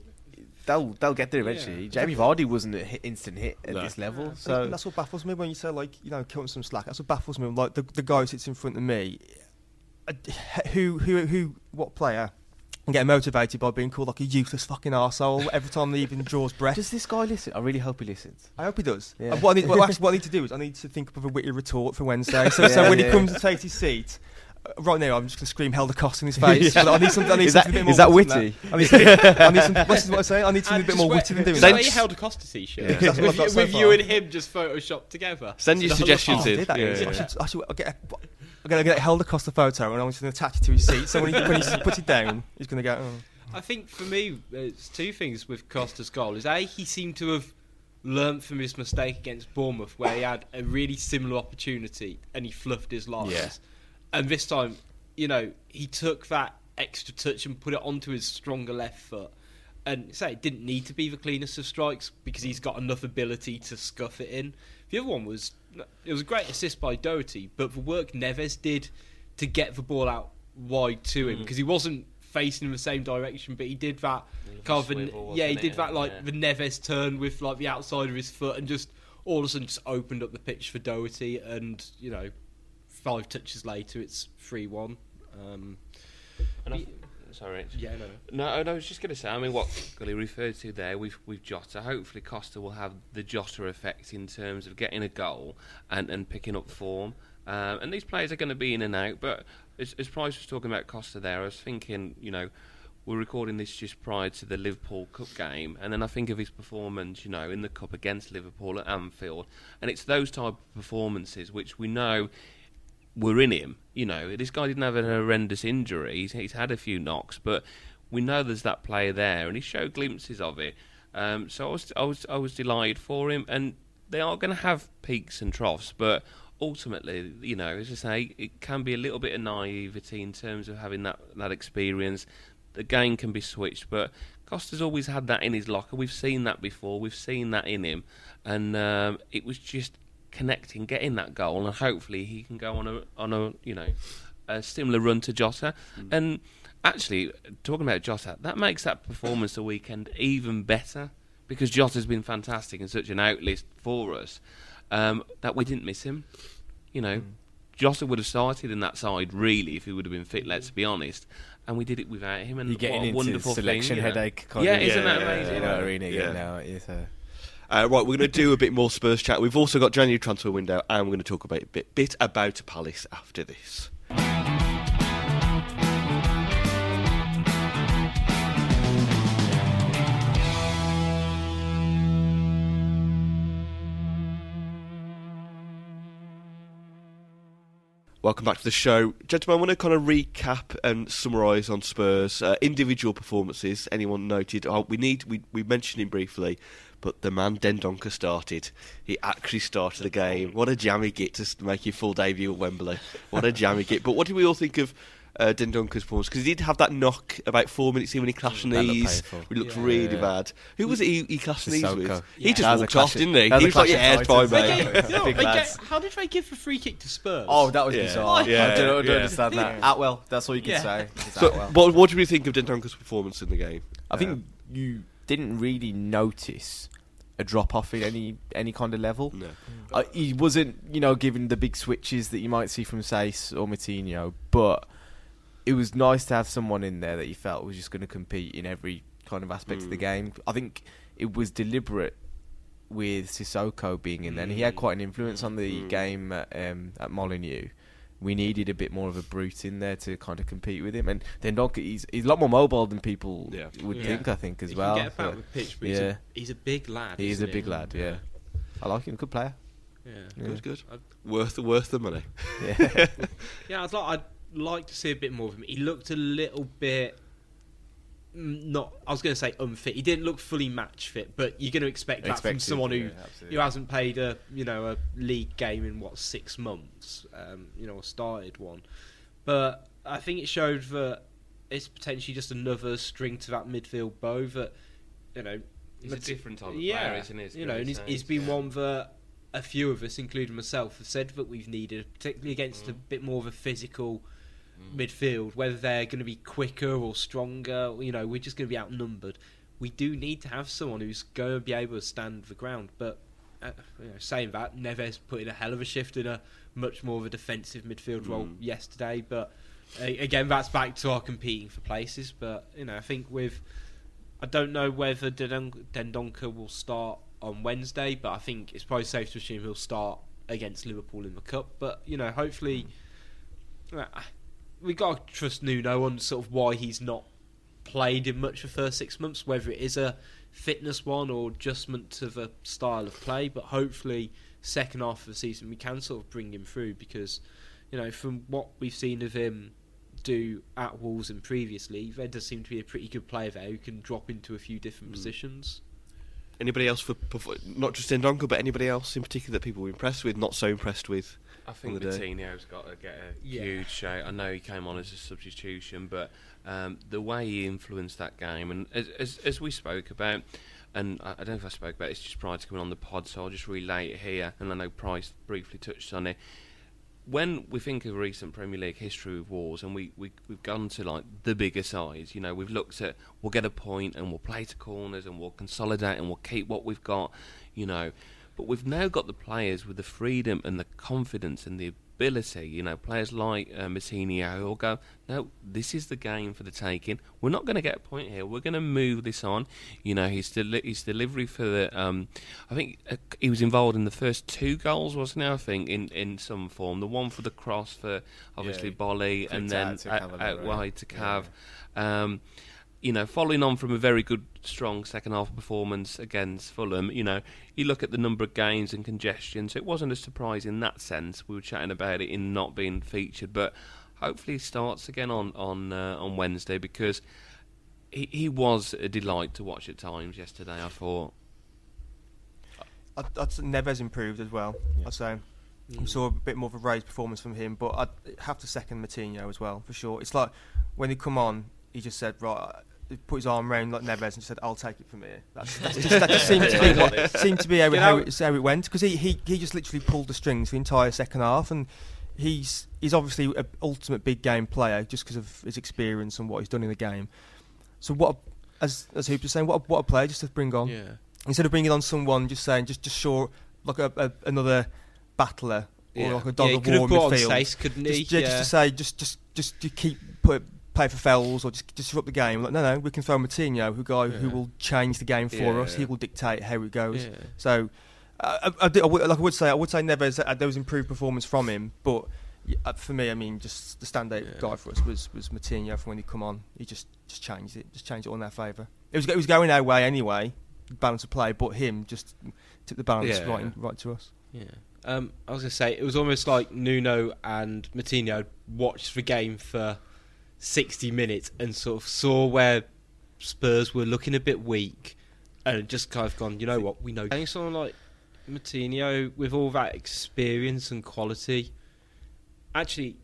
they'll they'll get there eventually. Yeah. Jamie Vardy wasn't an instant hit at No. this level, And so that's what baffles me when you say like you know cutting some slack. That's what baffles me. Like the the guy who sits in front of me, who who who what player can get motivated by being called like a useless fucking arsehole every time they even draws breath. does this guy listen? I really hope he listens. I hope he does. Yeah. What, I need, what, actually, what I need to do is I need to think up of a witty retort for Wednesday. So, so Yeah, when he yeah. comes to take his seat, right now I'm just going to scream "Helder Costa" in his face. Yeah. But I need something. I need Is that- something a bit more is that witty than witty? I need, something, I need some, this is what I say. I need something a uh, bit more witty than doing Is that. that why you held a Costa t-shirt? Yeah. That's what I've with so with you and him just photoshopped together. Send your So the whole suggestions lot- Oh, in. did? Yeah, I should, I should I'll get. A, I'm gonna get Helder Costa photo, and I'm just gonna attach it to his seat. So when he when he puts it down, he's gonna go. Oh. I think for me, it's two things with Costa's goal. Is a he seemed to have learnt from his mistake against Bournemouth, where he had a really similar opportunity and he fluffed his lines. Yeah. And this time, you know, he took that extra touch and put it onto his stronger left foot. And say it didn't need to be the cleanest of strikes because he's got enough ability to scuff it in. The other one was it was a great assist by Doherty, but the work Neves did to get the ball out wide to him because he wasn't facing in the same direction, but he did that kind of swivel, yeah, he did it? that like Yeah. the Neves turn with like the outside of his foot, and just all of a sudden just opened up the pitch for Doherty, and you know, five touches later it's three one. Um, sorry, yeah, no. No, no, I was just going to say. I mean, what Gully referred to there with with Jota. Hopefully, Costa will have the Jota effect in terms of getting a goal and, and picking up form. Um, and these players are going to be in and out. But as, as Price was talking about Costa there, I was thinking, you know, we're recording this just prior to the Liverpool Cup game, and then I think of his performance, you know, in the Cup against Liverpool at Anfield, and it's those type of performances which we know were in him. You know, this guy didn't have a horrendous injury. He's, he's had a few knocks, but we know there's that player there, and he showed glimpses of it. Um, so I was, I was, I was delighted for him, and they are going to have peaks and troughs, but ultimately, you know, as I say, it can be a little bit of naivety in terms of having that that experience. The game can be switched, but Costa's always had that in his locker. We've seen that before. We've seen that in him, and um, it was just connecting, getting that goal, and hopefully he can go on a on a you know a similar run to Jota. Mm. And actually, talking about Jota, that makes that performance the weekend even better because Jota's been fantastic and such an outlet for us um, that we didn't miss him. You know, mm. Jota would have started in that side really if he would have been fit. Let's mm. be honest. And we did it without him, and You're getting what a into wonderful selection thing, you know. headache. Yeah, isn't that Yeah, amazing? What Yeah. Again, now it's a. Uh, right, we're going to do a bit more Spurs chat. We've also got January transfer window, and we're going to talk about a bit, bit about Palace after this. Welcome back to the show. Gentlemen, I want to kind of recap and summarise on Spurs. Uh, individual performances, anyone noted? Oh, we need, we, we mentioned him briefly, but the man Dendoncker started. He actually started the game. What a jammy git to make your full debut at Wembley. What a jammy git. But what did we all think of uh, Dendoncker's performance? Because he did have that knock about four minutes in when he clashed That looked knees. painful. It looked Yeah. really Yeah. bad. Who was it he, he clashed knees with? Yeah. He just was a walked clash off, didn't he? that He a was like, clash yeah, of it's fine, mate. They gave- you Big lads. gave- how did they give a free kick to Spurs? Oh, that was Yeah. bizarre. Yeah, I don't, I don't yeah. understand that. Attwell, that's all you can Yeah. say. So, Attwell. what, what did we think of Dendoncker's performance in the game? I think you didn't really notice a drop off in any any kind of level. No. Uh, he wasn't, you know, given the big switches that you might see from Saïss or Moutinho, but it was nice to have someone in there that you felt was just going to compete in every kind of aspect of the hmm. game. I think it was deliberate with Sissoko being in there, and he had hmm. quite an influence on the hmm. game at, um, at Molineux. We needed a bit more of a brute in there to kind of compete with him, and then Donk, he's he's a lot more mobile than people Yeah. would Yeah. think. I think as he well. Can get about but the pitch, but he's, yeah. a, he's a big lad. he is a isn't big lad. Yeah, I like him. Good player. Yeah. Yeah. Good, good. I- Worth, worth the money. Yeah. Yeah, I'd like, I'd like to see a bit more of him. He looked a little bit mm, not. I was going to say unfit. He didn't look fully match fit, but you're going to expect that from someone who yeah, who hasn't played a you know a league game in what six months. Um, you know, or started one. But I think it showed that it's potentially just another string to that midfield bow that you know. He's a different type of yeah, player, isn't he? You know, and he's, he's been yeah. one that a few of us, including myself, have said that we've needed, particularly against Mm. a bit more of a physical midfield. Whether they're going to be quicker or stronger, you know, we're just going to be outnumbered. We do need to have someone who's going to be able to stand the ground. But uh, you know, saying that, Neves put in a hell of a shift in a much more of a defensive midfield role Mm. yesterday. But uh, again, that's back to our competing for places. But you know, I think with I don't know whether Dendon- Dendoncker will start on Wednesday, but I think it's probably safe to assume he'll start against Liverpool in the cup. But you know, hopefully, uh, we got to trust Nuno on sort of why he's not played in much the first six months, whether it is a fitness one or adjustment to the style of play. But hopefully, second half of the season we can sort of bring him through because you know from what we've seen of him do at Wolves and previously, there does seem to be a pretty good player there who can drop into a few different hmm. positions. Anybody else for not just Ndonka, but anybody else in particular that people were impressed with, not so impressed with? I think on the day? Moutinho's got to get a Yeah. huge shout. I know he came on as a substitution, but um, the way he influenced that game, and as, as, as we spoke about, and I, I don't know if I spoke about it, it's just prior to coming on the pod, so I'll just relay it here, and I know Price briefly touched on it. when we think of recent Premier League history with Wars, and we, we we've gone to like the bigger sides, you know, we've looked at we'll get a point and we'll play to corners and we'll consolidate and we'll keep what we've got, you know. But we've now got the players with the freedom and the confidence and the ability, you know, players like uh, who will go, no, this is the game for the taking. We're not going to get a point here. We're going to move this on. You know, his, deli- his delivery for the, um, I think uh, he was involved in the first two goals, wasn't he? I think in, in some form. The one for the cross for obviously Yeah, Boly, and then out, out wide to Cav. Um, you know, following on from a very good, strong second half performance against Fulham, you know, you look at the number of games and congestion, so it wasn't a surprise in that sense. We were chatting about it in not being featured, but hopefully he starts again on on uh, on Wednesday because he he was a delight to watch at times yesterday. I thought. I'd, I'd Neves improved as well. I'd say we saw a bit more of a raised performance from him, but I'd have to second Moutinho as well for sure. It's like when he come on, he just said right. He put his arm around like Neves and said, "I'll take it from here." That's, that's just, that just seemed to be what seemed to be how, You how, it, how it went because he, he he just literally pulled the strings the entire second half, and he's he's obviously an ultimate big game player just because of his experience and what he's done in the game. So what, a, as as Hoop was saying, what a, what a player just to bring on Yeah. instead of bringing on someone just saying just just sure like a, a, another battler or Yeah. like a dog Yeah, of could have war in brought on midfield. Saïss, couldn't he? Just, yeah, just to say just just just to keep put play for fouls or just disrupt the game. Like no no, we can throw Moutinho, who guy who will change the game for us. He will dictate how it goes. Yeah. So. Uh, I, I, did- I would- like I would say, I would say Neves. There was improved performance from him, but yeah, uh, for me, I mean, just the standout Yeah. guy for us was was Moutinho. From when he come on, he just just changed it, just changed it all in our favour. It was it was going our way anyway, balance of play, but him just took the balance Yeah. right in, right to us. Yeah. Um, I was going to say, it was almost like Nuno and Matinho watched the game for 60 minutes and sort of saw where Spurs were looking a bit weak and just kind of gone, you know what, we know. Think someone like Moutinho, with all that experience and quality, actually,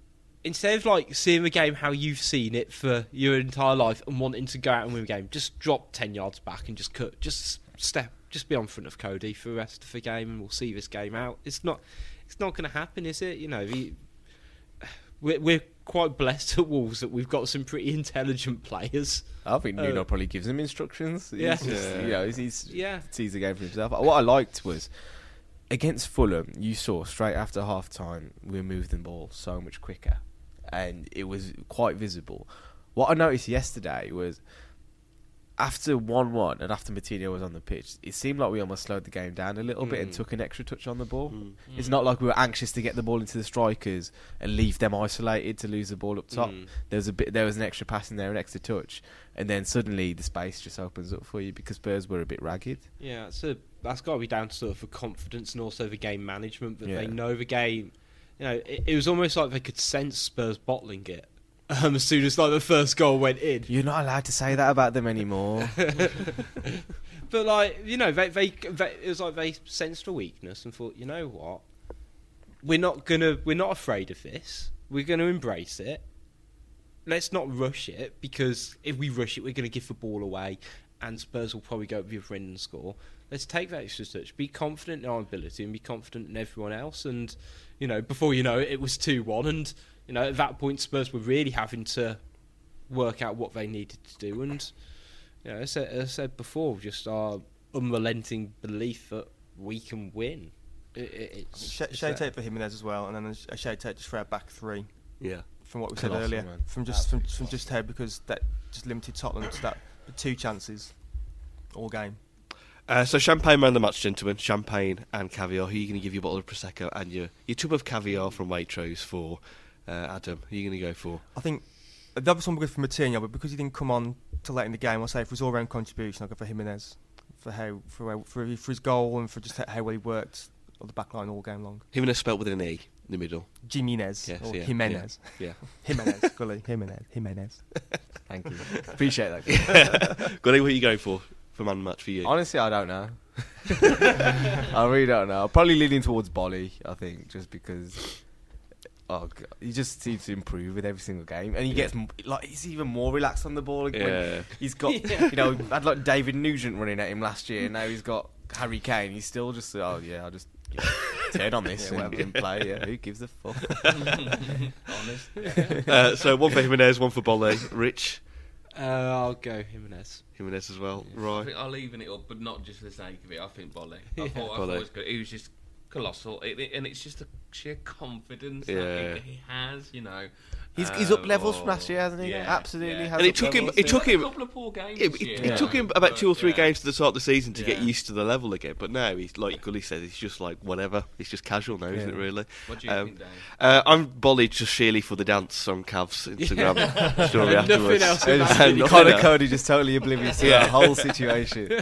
instead of like seeing the game how you've seen it for your entire life and wanting to go out and win the game, just drop 10 yards back and just cut, just step, just be on front of Coady for the rest of the game and we'll see this game out. It's not, it's not going to happen, is it? You know, the, we're, we're quite blessed at Wolves that we've got some pretty intelligent players. I think Nuno Uh, probably gives him instructions. He's Yeah. just, Yeah. you know, he's, he's Yeah. sees the game for himself. What I liked was against Fulham, you saw straight after half time we moved the ball so much quicker, and it was quite visible. What I noticed yesterday was after one-one and after Moutinho was on the pitch, it seemed like we almost slowed the game down a little bit and Mm. took an extra touch on the ball. Mm. It's not like we were anxious to get the ball into the strikers and leave them isolated to lose the ball up top. Mm. There was a bit, there was an extra pass in there, an extra touch, and then suddenly the space just opens up for you because Spurs were a bit ragged. Yeah, it's a, that's got to be down to sort of the confidence and also the game management that Yeah. they know the game. You know, it, it was almost like they could sense Spurs bottling it um, as soon as like the first goal went in. You're not allowed to say that about them anymore. But like you know, they, they they it was like they sensed a weakness and thought, you know what, we're not gonna we're not afraid of this. We're gonna embrace it. Let's not rush it because if we rush it, we're gonna give the ball away, and Spurs will probably go up the other end and score. Let's take that extra touch, be confident in our ability, and be confident in everyone else. And you know, before you know it, it was two one, and you know at that point Spurs were really having to work out what they needed to do and. You know, as I, as I said before, just our unrelenting belief that we can win. It, it, it's, Sh- it's shout there. out for Jimenez as well, and then a shade out just for our back three. Yeah. From what we said Colossal, earlier, man. from just from, from just how because that just limited Tottenham to that two chances all game. Uh, so champagne man the match, gentlemen. Champagne and caviar. Who are you going to give your bottle of prosecco and your your tub of caviar from Waitrose for? Uh, Adam, who are you going to go for? I think the other one would go for Moutinho, but because he didn't come on till late in the game, I'll say for his all-round contribution, I'll go for Jimenez for how for how, for, for his goal and for just how well he worked on the back line all game long. Jimenez spelt with an E in the middle. Jimenez Yes, or yeah, Jimenez. Yeah. Jimenez, Gully. Jimenez. Jimenez. Thank you. Appreciate that. Gully, what are you going for for man match for you? Honestly, I don't know. I really don't know. Probably leaning towards Boly, I think, just because. Oh, God, he just seems to improve with every single game, and he gets like he's even more relaxed on the ball. Like, Yeah. he's got you know had like David Nugent running at him last year, and now he's got Harry Kane. He's still just oh yeah, I'll just ten on this Yeah, and didn't play. Yeah, who gives a fuck? Honest. Uh, so one for Jimenez, one for Boly. Rich Uh, I'll go Jimenez. Jimenez as well. I Right. think I'll even it up, but not just for the sake of it. I think Boly. I Yeah. thought, I thought it was good. He was just colossal, it, it- and it's just a sheer confidence Yeah. that he, he has. You know, He's, he's up Um, levels from oh, last year, hasn't he? yeah, Absolutely. yeah. Has And it took him- it took him- a couple of poor games. It, it, year, it took him about two or three yeah. games to the start of the season to get used to the level again. But now he's like Gully said, he's just like whatever. He's just casual now, isn't it? Really. What do you Um, think, Dave? Uh, I'm Boly just sheerly for the dance on Cavs Instagram story Nothing afterwards. else in And Connor. Coady just totally oblivious to Yeah. that whole situation.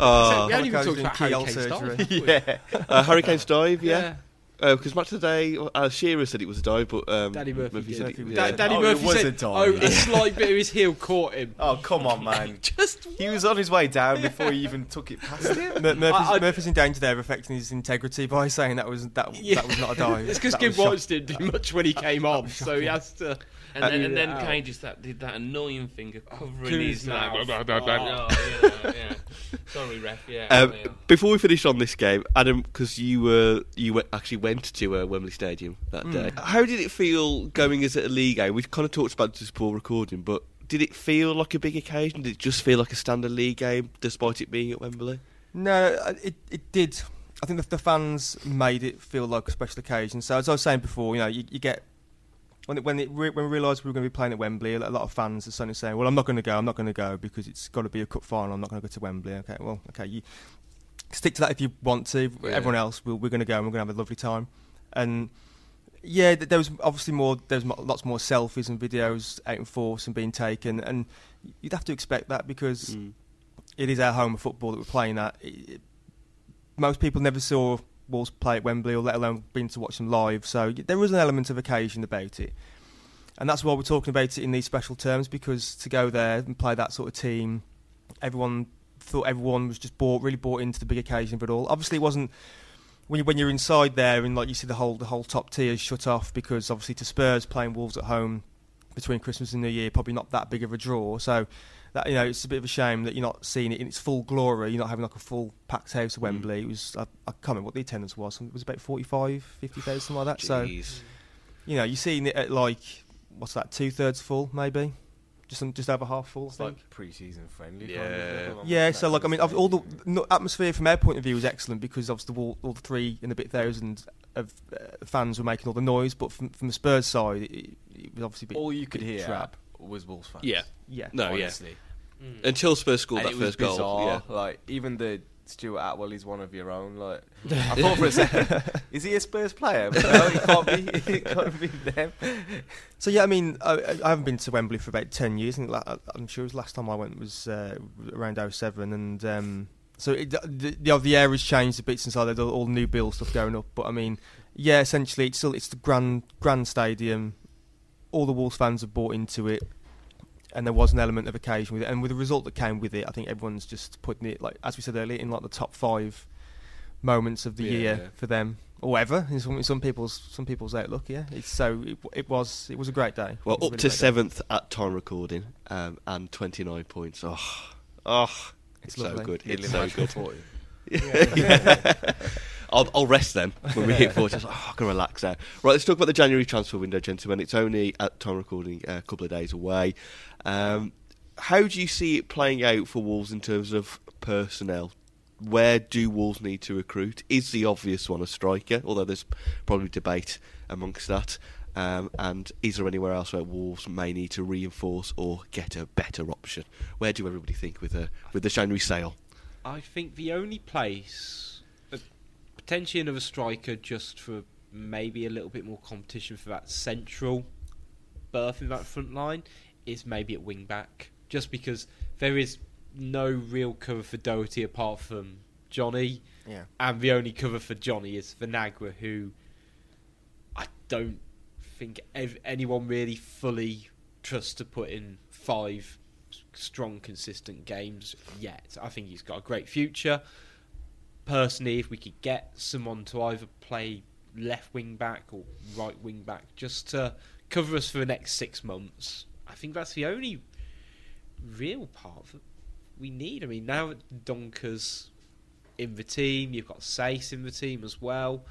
Oh, we haven't even Coady's talked about Harry keyhole Kane's dive. yeah. uh, Harry Kane's dive, yeah. Because much today, uh, Shearer said it was a dive, but um, Danny Murphy said it, Murphy Da- yeah. Danny Oh, it Murphy was a dive. "Oh, a slight bit of his heel caught him." Oh come on, man! Just He was on his way down before he even took it past him. Mur- Murphy's, I- I- Murphy's in danger there, of affecting his integrity by saying that was that, Yeah. that was not a dive. it's because That Kim was Watts didn't do much when he came on, so he has to. And then, and then Ow. Kane just that, did that annoying finger covering covering his his mouth. mouth. Oh, yeah, yeah. Sorry, ref. Yeah. Um, yeah. before we finish on this game, Adam, because you were you went, actually went to uh, Wembley Stadium that Hmm. day. How did it feel going as a league game? We've kind of talked about this before recording, but did it feel like a big occasion? Did it just feel like a standard league game, despite it being at Wembley? No, uh, it it did. I think the, the fans made it feel like a special occasion. So as I was saying before, you know, you, you get when it, when it re- when we realised we were going to be playing at Wembley, a lot of fans are suddenly saying, "Well, I'm not going to go. I'm not going to go because it's got to be a cup final. I'm not going to go to Wembley." Okay, well, okay, you stick to that if you want to. Yeah. Everyone else, we're, we're going to go and we're going to have a lovely time. And yeah, th- there was obviously more. There was mo- lots more selfies and videos out in force and being taken, and you'd have to expect that because Mm. it is our home of football that we're playing at. It- most people never saw Wolves play at Wembley, or let alone been to watch them live. So there was an element of occasion about it, and that's why we're talking about it in these special terms. Because to go there and play that sort of team, everyone thought everyone was just bought, really bought into the big occasion of it all. Obviously, it wasn't when you, when you're inside there and like you see the whole the whole top tier shut off because obviously to Spurs playing Wolves at home between Christmas and New Year probably not that big of a draw. So that you know it's a bit of a shame that you're not seeing it in its full glory. You're not having like a full packed house at Wembley. It was I, I can't remember what the attendance was. It was about 45, 50,000 something like that. So you know you're seeing it at like what's that two thirds full maybe. Just, just over half full, I It's think. like pre-season friendly. Yeah. Kind of Yeah, so like I mean, of of all the no, atmosphere from our point of view was excellent because obviously all, all the three and a bit thousand of uh, fans were making all the noise, but from from the Spurs side, it, it was obviously a bit, all you could bit hear trap. Was Wolves fans. Yeah. Yeah, No, honestly. Until Spurs scored and that it was first goal. Yeah. Like even the Stuart Attwell is one of your own. Like I thought for a second, is he a Spurs player? But no, it can't be. It can't be them. So yeah, I mean, I, I haven't been to Wembley for about ten years. I think la- I'm sure it was last time I went was uh, around 07 and um, so it, the, the the air has changed a bit since I had all, all the new build stuff going up. But I mean, yeah, essentially it's still it's the grand grand stadium. All the Wolves fans have bought into it, and there was an element of occasion with it. And with the result that came with it, I think everyone's just putting it like as we said earlier in like the top five moments of the Yeah, year yeah. for them or ever in some, in some people's some people's outlook. Yeah, it's so it, it was it was a great day. Well, It was a up really to great day. seventh at time recording, um, and 29 points. Oh, oh, it's, It's so good. Nearly It's so matched good. You. I'll, I'll rest then when we hit 40. I like, oh, I can relax now. Right, let's talk about the January transfer window, gentlemen. It's only at time recording uh, a couple of days away. Um, how do you see it playing out for Wolves in terms of personnel? Where do Wolves need to recruit? Is the obvious one a striker? Although there's probably debate amongst that. Um, and is there anywhere else where Wolves may need to reinforce or get a better option? Where do everybody think with the with the January sale? I think the only place, uh, potentially another striker, just for maybe a little bit more competition for that central berth in that front line, is maybe at wing back. Just because there is no real cover for Doherty apart from Johnny, Yeah. and the only cover for Johnny is Vinagre, who I don't think ev- anyone really fully trusts to put in five strong, consistent games yet. I think he's got a great future. Personally, if we could get someone to either play left wing back or right wing back just to cover us for the next six months, I think that's the only real part that we need. I mean, now that Donker's in the team, you've got Saïss in the team as well.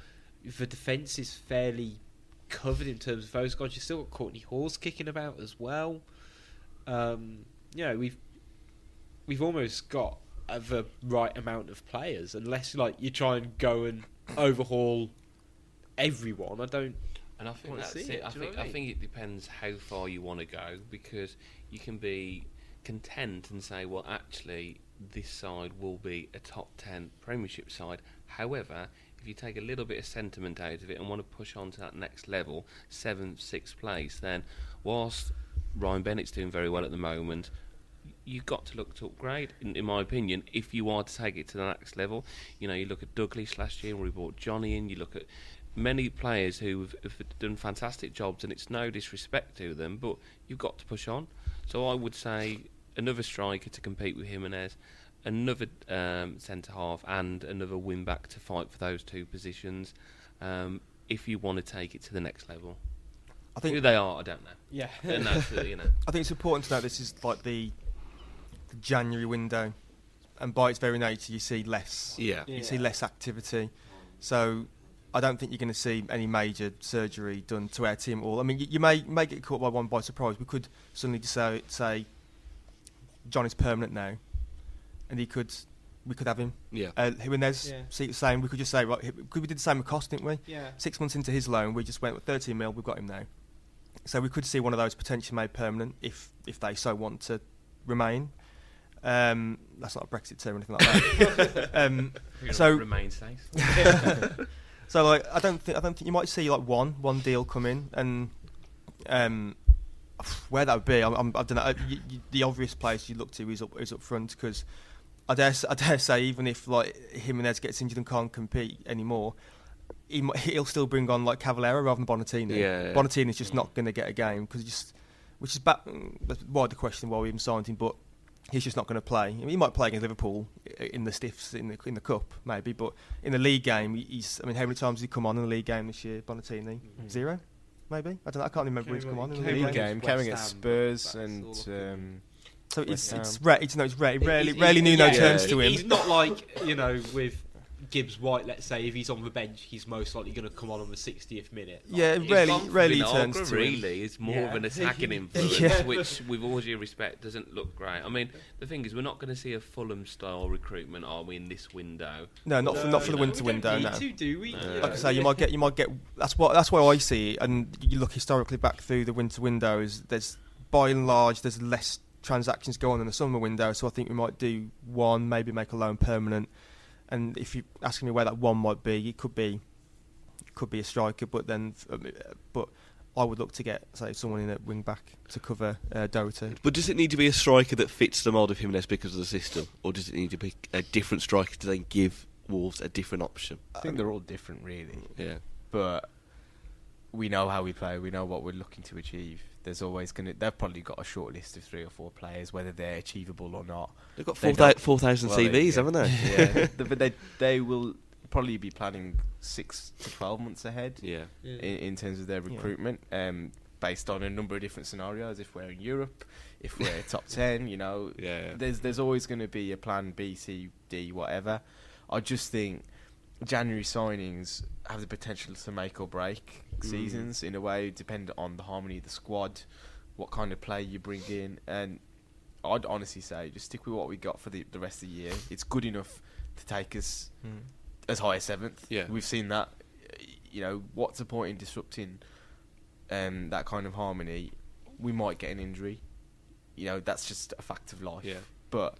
the defence is fairly covered in terms of those guys. You've still got Kortney Hause kicking about as well. Um, you know, we've we've almost got the right amount of players, unless like you try and go and overhaul everyone. I don't. And I think that's it. it, I do you know think I I think it depends how far you want to go because you can be content and say, well, actually, this side will be a top ten Premiership side. However, if you take a little bit of sentiment out of it and want to push on to that next level, seventh, sixth place, then whilst Ryan Bennett's doing very well at the moment, you've got to look to upgrade, in, in my opinion, if you are to take it to the next level. You know, you look at Douglas last year, where we brought Johnny in, you look at many players who have, have done fantastic jobs, and it's no disrespect to them, but you've got to push on. So I would say another striker to compete with Jimenez, another um, centre half, and another wing back to fight for those two positions. Um, if you want to take it to the next level, I think who they are, I don't know. Yeah. And that's, uh, you know. I think it's important to note this is like the, the January window, and by its very nature, you see less. Yeah. You see less activity, so I don't think you're going to see any major surgery done to our team at all. I mean, you, you may may get caught by one by surprise. We could suddenly just say, say John is permanent now, and he could we could have him. Yeah. Uh, Jimenez, Yeah. see the same. We could just say, right, he- we did the same with Cost, didn't we? Yeah. Six months into his loan, we just went with 13 mil. We've got him now. So we could see one of those potentially made permanent if if they so want to remain. Um, that's not a Brexit term or anything like that. um, so remain safe. so like I don't think I don't think you might see like one one deal come in and um, where that would be I'm, I'm, I don't know. Uh, y y the obvious place you look to is up is up front because I dare s- I dare say even if like Jimenez gets injured and can't compete anymore. He, mi- he'll still bring on like Cavaleiro rather than Bonatini. Yeah, yeah. Bonatini's just not going to get a game because just, which is ba- mm, that's why the question why we even signed him, but he's just not going to play. I mean, he might play against Liverpool in the stiffs in the in the cup maybe, but in the league game, he's. I mean, how many times did he come on in the league game this year? Bonatini zero, maybe. I don't. know. I can't remember when he's come on in the league game. game, West carrying at Spurs and all I can- um, So it's West it's rare. It's, no, it's rare. Rarely, He- rarely he- Nuno yeah, turns he- to him. He's not like you know with Gibbs White. Let's say if he's on the bench, he's most likely going to come on on the 60th minute. Like, Yeah, He's rarely, gone for rarely turns to him. really. It's more of an attacking influence, Yeah. which, with all due respect, doesn't look great. I mean, the thing is, we're not going to see a Fulham-style recruitment, are we, in this window? No, not for not for the winter window. need No. to, do we? No. like I say, you might get you might get. That's what that's why I see. And you look historically back through the winter window. Is there's by and large there's less transactions going on in the summer window. So I think we might do one, maybe make a loan permanent. And if you're asking me where that one might be, it could be it could be a striker, but then uh, but I would look to get say someone in at wing back to cover uh, Doherty. But does it need to be a striker that fits the mould of Jimenez because of the system, or does it need to be a different striker to then give Wolves a different option? I think they're all different, really. Yeah. But we know how we play. We know what we're looking to achieve. There's always going to. They've probably got a short list of three or four players, whether they're achievable or not. They've got They 4,000 don't- 4,000 well, they- CVs, yeah. haven't they? Yeah, but they they will probably be planning six to twelve months ahead. Yeah. in, in terms of their recruitment, um, based on a number of different scenarios. If we're in Europe, if we're top ten, you know, Yeah. there's there's always going to be a plan B, C, D, whatever. I just think January signings have the potential to make or break seasons in a way, dependent on the harmony of the squad, what kind of play you bring in, and I'd honestly say just stick with what we got for the the rest of the year. It's good enough to take us as high as seventh. Yeah. we've seen that. You know, what's the point in disrupting um, that kind of harmony? We might get an injury. You know, that's just a fact of life. Yeah. But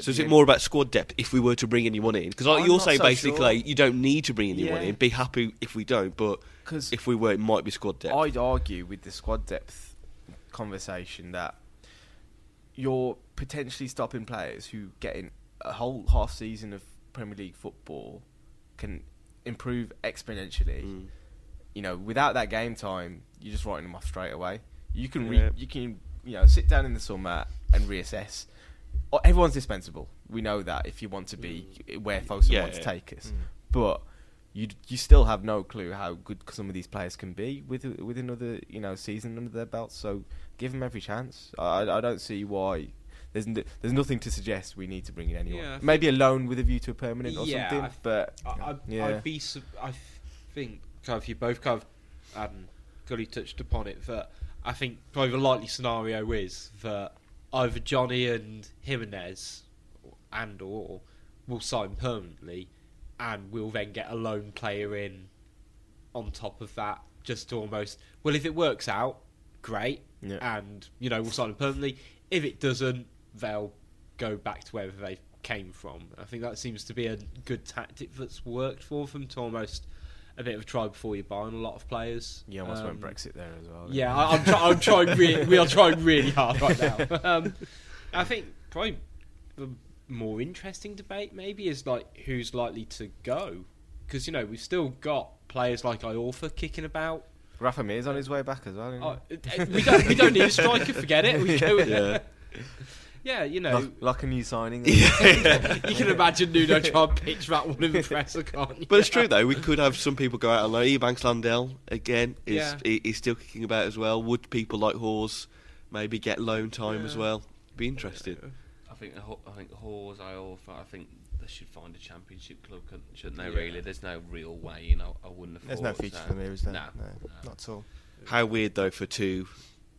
So is it more about squad depth if we were to bring anyone in? Because like I'm you're saying so basically sure. you don't need to bring anyone Yeah. in. Be happy if we don't, but 'Cause if we were, it might be squad depth. I'd argue with the squad depth conversation that you're potentially stopping players who getting a whole half season of Premier League football can improve exponentially. Mm. You know, without that game time, you're just writing them off straight away. You can Yeah. re- you can you know sit down in the summer and reassess. Oh, Everyone's dispensable. We know that if you want to be where Fosun Yeah, wants to take us, mm. but you you still have no clue how good some of these players can be with with another you know season under their belts. So give them every chance. I I don't see why there's n- there's nothing to suggest we need to bring in anyone. Yeah, Maybe a loan with a view to a permanent or Yeah, something. I- but I, I'd, yeah, I'd be. su- I think kind of you both kind of and Gully touched upon it that I think probably the likely scenario is that either Johnny and Jimenez and or will sign permanently, and we'll then get a loan player in on top of that, just to almost. Well, if it works out, great, Yeah. and you know we'll sign them permanently. If it doesn't, they'll go back to wherever they came from. I think that seems to be a good tactic that's worked for them to almost a bit of a try before you buy on a lot of players. you almost Um, went Brexit there as well. Yeah, I, I'm, try- I'm trying. Re- we are trying really hard right now. Um, I think probably the more interesting debate maybe is like who's likely to go because you know we've still got players like Iorfa kicking about. Rafa Mir's on his way back as well. isn't? Oh, we don't we don't need a striker. Forget it. We go, Yeah. yeah, you know. like, like a new signing. you can imagine Nuno trying to pitch that one in the presser, can't you? But it's true though. We could have some people go out on loan. Ebanks Landell again is Yeah. he, he's still kicking about as well. Would people like Hause maybe get loan time as well? Be interesting. I think Ho- I think Hause, Iorfa, I think they should find a championship club, couldn't- shouldn't they? Yeah. Really, there's no real way. You know, I wouldn't have. There's no future so. for me, is there? No, no, no. not at all. How weird though for two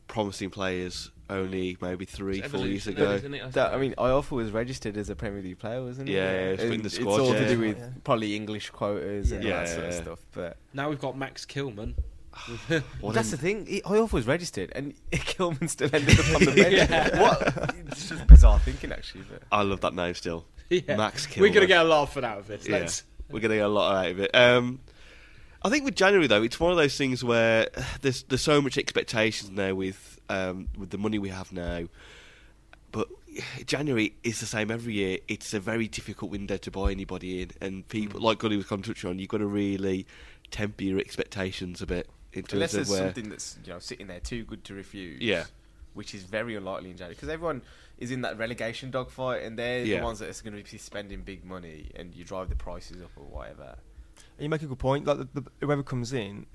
promising players only maybe three, It's four years ago. isn't it, That, I suppose? mean, Iorfa was registered as a Premier League player, wasn't he? Yeah, yeah, it's And in the it's all yeah. to do with Yeah. probably English quotas and Yeah. that sort of stuff. But Now we've got Max Kilman. What that's the thing. He, Iorfa was registered, and Kilman still ended up on the bench. Yeah. What? It's just bizarre thinking, actually. But I love that name still. Yeah. Max We're gonna get a lot of fun out of this. Yeah, we're gonna get a lot out of it. Um, I think with January though, it's one of those things where there's there's so much expectations now with um, with the money we have now, but January is the same every year. It's a very difficult window to buy anybody in, and people like Gully was kind of touching on. You've got to really temper your expectations a bit in terms unless of there's where. something that's you know sitting there too good to refuse. Yeah. Which is very unlikely in January because everyone is in that relegation dogfight, and they're Yeah. the ones that are going to be spending big money, and you drive the prices up or whatever. And you make a good point. Like the, the, whoever comes in,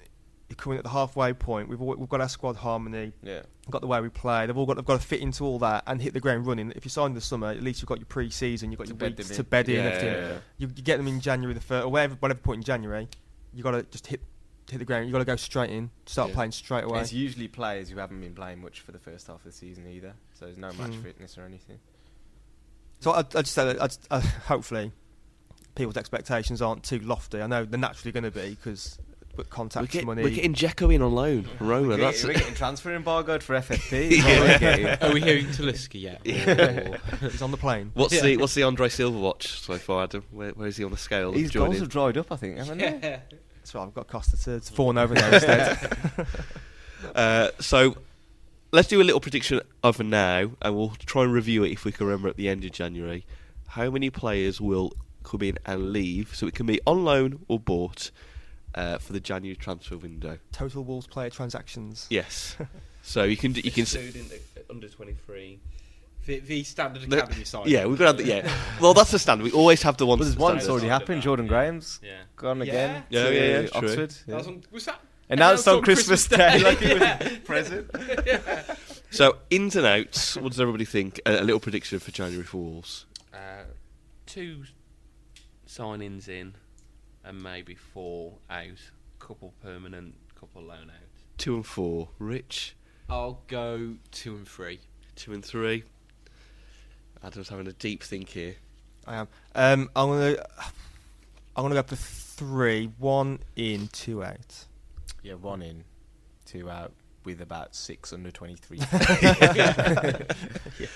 you're coming at the halfway point. We've all, we've got our squad harmony. Yeah. We've got the way we play. They've all got they've got to fit into all that and hit the ground running. If you sign in the summer, at least you've got your pre-season. You've got To your bed weeks to bed in. Yeah, everything. yeah, yeah. You, you get them in January the first or whatever whatever point in January. You got to just hit hit the ground. You got to go straight in. Start playing straight away. It's usually players who haven't been playing much for the first half of the season either, so there's no match Mm. fitness or anything. So I, I just say that uh, hopefully people's expectations aren't too lofty. I know they're naturally going to be because but We're, contacts get, money. we're getting Dzeko in on loan from Roma. We're, That's getting, we're getting transfer embargoed for FFP. is what we're we hearing Talisca yet? Yeah. He's on the plane. what's Yeah. the what's the Andre Silva watch so far, Adam? Where, where is he on the scale? of His joining? goals have dried up, I think, haven't they? yeah. So I've got Costa to, to fawn over there instead. Uh, so let's do a little prediction of now, and we'll try and review it if we can remember at the end of January. How many players will come in and leave? So it can be on loan or bought uh, for the January transfer window. Total Wolves player transactions. Yes. so you can d- you can. s- Student uh, under 23. The, the standard the- academy side. yeah, we've got to the, yeah. Well, that's the standard. We always have the ones. But there's one stand that's already happened. Jordan Graham's Yeah. gone Yeah. again. Yeah, to yeah, yeah, true. Oxford. That was, on, was that? And now it's announced on Christmas Day, like it Yeah. was present. So ins and outs. What does everybody think? A, a little prediction for January for Wolves. Uh, two signings in, and maybe four out. Couple permanent, couple loan out. Two and four. Rich. I'll go two and three. Two and three. Adam's having a deep think here. I am. Um, I'm gonna. I'm gonna go for three. One in, two out. Yeah, one in, two out, with about six under 23.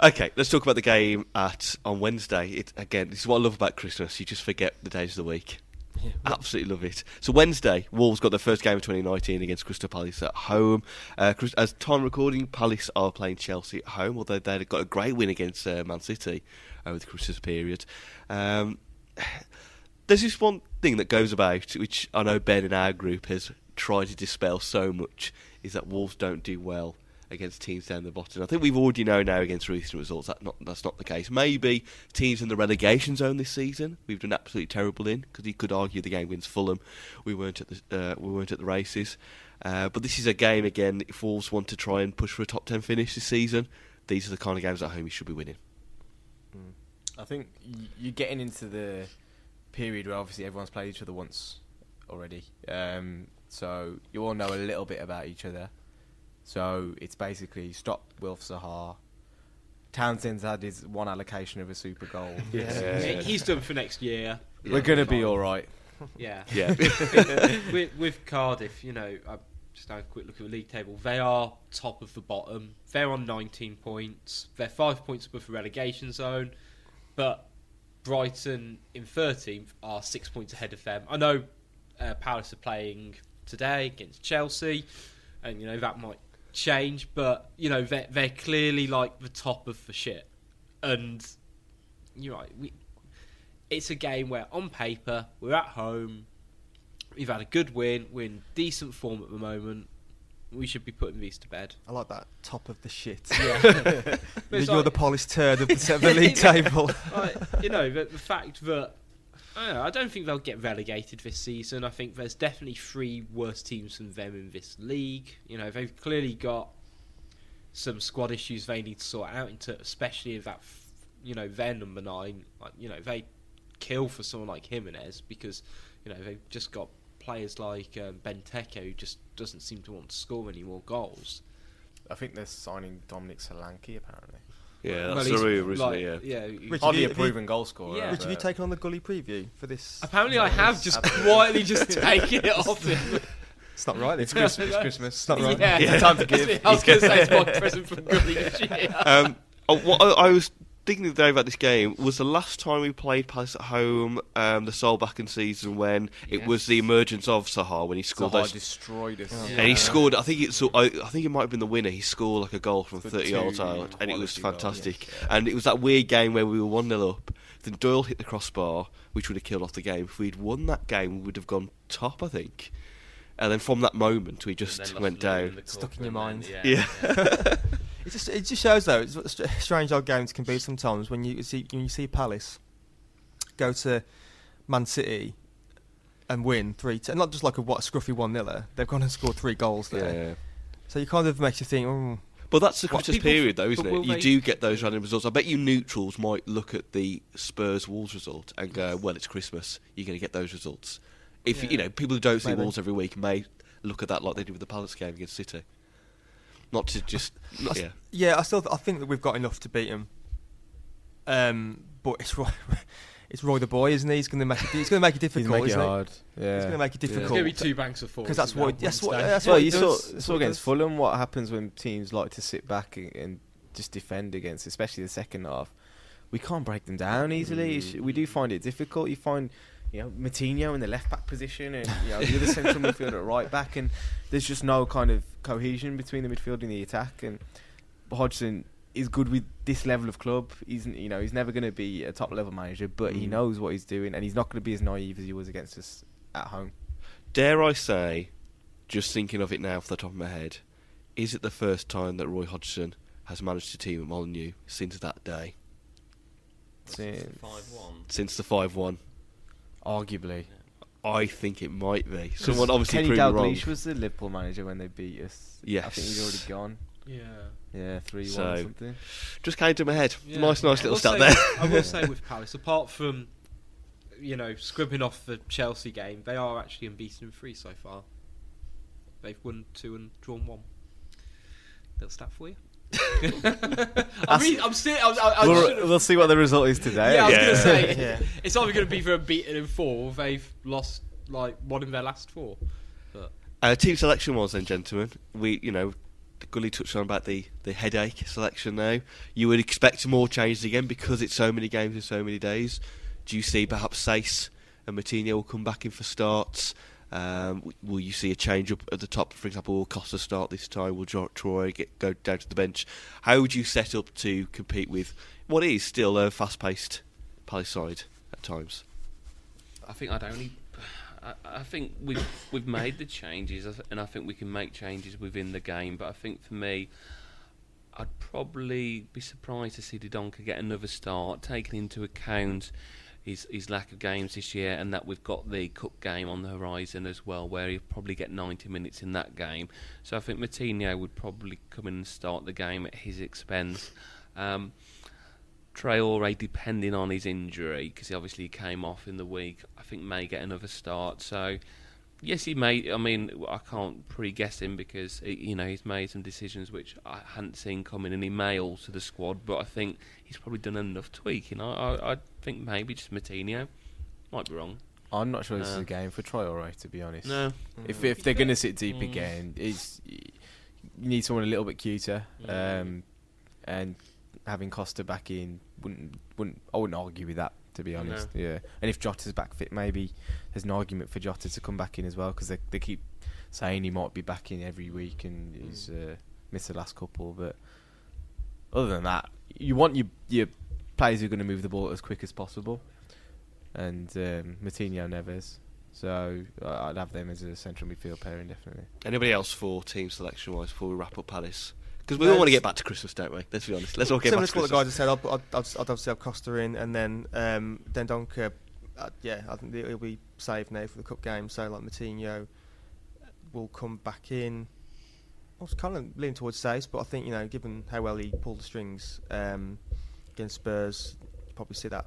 Okay, let's talk about the game at on Wednesday. It again, this is what I love about Christmas. You just forget the days of the week. Absolutely love it. So Wednesday, Wolves got their first game of 2019 against Crystal Palace at home. Uh, as time recording, Palace are playing Chelsea at home, although they got a great win against uh, Man City over the Christmas period. Um, there's this one thing that goes about, which I know Ben in our group has tried to dispel so much, is that Wolves don't do well against teams down the bottom. I think we've already known now against recent results that not, that's not the case. Maybe teams in the relegation zone this season we've done absolutely terrible in because you could argue the game against Fulham we weren't at the uh, we weren't at the races. Uh, but this is a game again. If Wolves want to try and push for a top ten finish this season, these are the kind of games at home you should be winning. I think you're getting into the period where obviously everyone's played each other once already. Um, so you all know a little bit about each other. So it's basically stop Wilf Zaha. Townsend's had his one allocation of a super goal. Yeah. He- He's done for next year. We're going to be all right. Yeah. Yeah. with, with Cardiff, you know, I just had a quick look at the league table. They are top of the bottom. They're on 19 points. They're five points above the relegation zone, but Brighton in 13th are six points ahead of them. I know uh, Palace are playing today against Chelsea, and you know that might change, but you know they're they're clearly like the top of the shit, and you're right. We, it's a game where on paper we're at home. We've had a good win. We're in decent form at the moment. We should be putting these to bed. I like that top of the shit. Yeah. You're like- the polished turd of the, the league table. like, you know, the, the fact that I I don't think they'll get relegated this season. I think there's definitely three worse teams than them in this league. You know, they've clearly got some squad issues they need to sort out, into, especially if that, you know, their number nine, like, you know, they kill for someone like Jimenez because, you know, they've just got players like um, Benteke who just doesn't seem to want to score any more goals. I think they're signing Dominic Solanke apparently. Yeah, Well, that's he's the rumour, isn't like- it? Yeah. yeah. Rich, Hardly have a you- proven goal scorer. Yeah. Rich, have you taken on the gully preview for this? Apparently, I have just quietly just taken it off him. It's not right. It's It's Christmas. It's Christmas. It's not right. Yeah, Yeah. Time to give. I was going to say it's my present for Gully this year. um, oh, what I, I was thinking the other day about this game was the last time we played Palace at home, um, the Solbakken season when it was the emergence of Zaha when he scored Zaha those. destroyed us. And he scored. I think it's. I, I think it might have been the winner. He scored like a goal from For thirty two yards out, and it was quality goals, fantastic. And it was that weird game where we were one 0 up. Then Doyle hit the crossbar, which would have killed off the game. If we'd won that game, we would have gone top. I think. And then from that moment, we just went down. the Stuck in your and then- mind. Yeah. Yeah. It just it just shows though it's what strange how games can be sometimes when you see when you see Palace go to Man City and win three t- not just like a what a scruffy one niller they've gone and scored three goals there Yeah. so you kind of makes you think oh, But that's the What, Christmas people- period, though, isn't it? You they- do get those random results. I bet you neutrals might look at the Spurs Wolves result and go, "Well, it's Christmas. You're going to get those results." If you know people who don't see Maybe. Wolves every week may look at that like they did with the Palace game against City. Not to just, not, yeah. yeah I still th- I think that we've got enough to beat them um but it's Roy it's Roy the boy isn't he he's going to make it he's going to make it He's difficult making it isn't he hard. Yeah. he's going to make it There's difficult going to be two banks of four. because that's what that's what that's well, what you it saw, does. That's saw against. Fulham what happens when teams like to sit back and, and just defend against, especially the second half. We can't break them down easily. It's- We do find it difficult. You find, you know, Moutinho in the left back position and you know the other central midfielder at right back, and there's just no kind of cohesion between the midfield and the attack. And Hodgson is good with this level of club. He's you know he's never going to be a top level manager, but he Mm. knows what he's doing, and he's not going to be as naive as he was against us at home. Dare I say, just thinking of it now off the top of my head, is it the first time that Roy Hodgson has managed to team at Molineux since that day, Since- Five one. since the five-one? Arguably. I think it might be. Someone obviously Kenny proved me wrong. Dalglish was the Liverpool manager when they beat us. Yeah. I think he's already gone. Yeah. Yeah, three one So- something. Just came to my head. Yeah. Nice, nice little will stat say- there. I will say with Palace, apart from you know scribbing off the Chelsea game, they are actually unbeaten in three so far. They've won two and drawn one. Little stat for you. I mean, I'm still. I, I, I we'll, should've- we'll see what the result is today. yeah, I was Yeah. gonna say Yeah. it's either going to be for a beaten in four, or they've lost like one in their last four. But Uh, team selection was then, gentlemen. We, you know, Gully touched on about the, the headache selection now. You would expect more changes again because it's so many games in so many days. Do you see perhaps Saïss and Moutinho will come back in for starts? Um, will you see a change up at the top? For example, will Costa start this time? Will Troy get, go down to the bench? How would you set up to compete with what is still a fast-paced Palace side at times? I think I'd only. I, I think we've we've made the changes, and I think we can make changes within the game. But I think for me, I'd probably be surprised to see Dendoncker get another start, taking into account his his lack of games this year, and that we've got the cup game on the horizon as well, where he'll probably get 90 minutes in that game. So I think Moutinho would probably come in and start the game at his expense. Um, Traore, depending on his injury, because he obviously came off in the week, I think may get another start. So, yes, he made. I mean, I can't pre-guess him because he- you know he's made some decisions which I hadn't seen coming, and he may alter the squad. But I think he's probably done enough tweaking. I, I, I think maybe just Moutinho. Might be wrong. I'm not sure this is a game for Troy. Traore, to be honest. No. If if they're going to sit deep Mm. again, it's you need someone a little bit cuter, Mm. um, and having Costa back in wouldn't wouldn't I wouldn't argue with that to be honest. Yeah, and if Jota's back fit, maybe there's an argument for Jota to come back in as well because they they keep saying he might be back in every week and he's uh, missed the last couple. But other than that, you want your your players who are going to move the ball as quick as possible, and um, Moutinho Neves. So I- I'd have them as a central midfield pairing definitely. Anybody else for team selection wise before we wrap up Palace? Because we all want to get back to Christmas, don't we? Let's be honest. Let's all get Similar back to to what the Christmas. guys have said, I'd, I'd, I'd, obviously have Costa in, and then um, Dendoncker. Uh, yeah, I think he'll be saved now for the cup game. So like Moutinho will come back in. I was kind of leaning towards Saïss, but I think you know, given how well he pulled the strings um, against Spurs, probably see that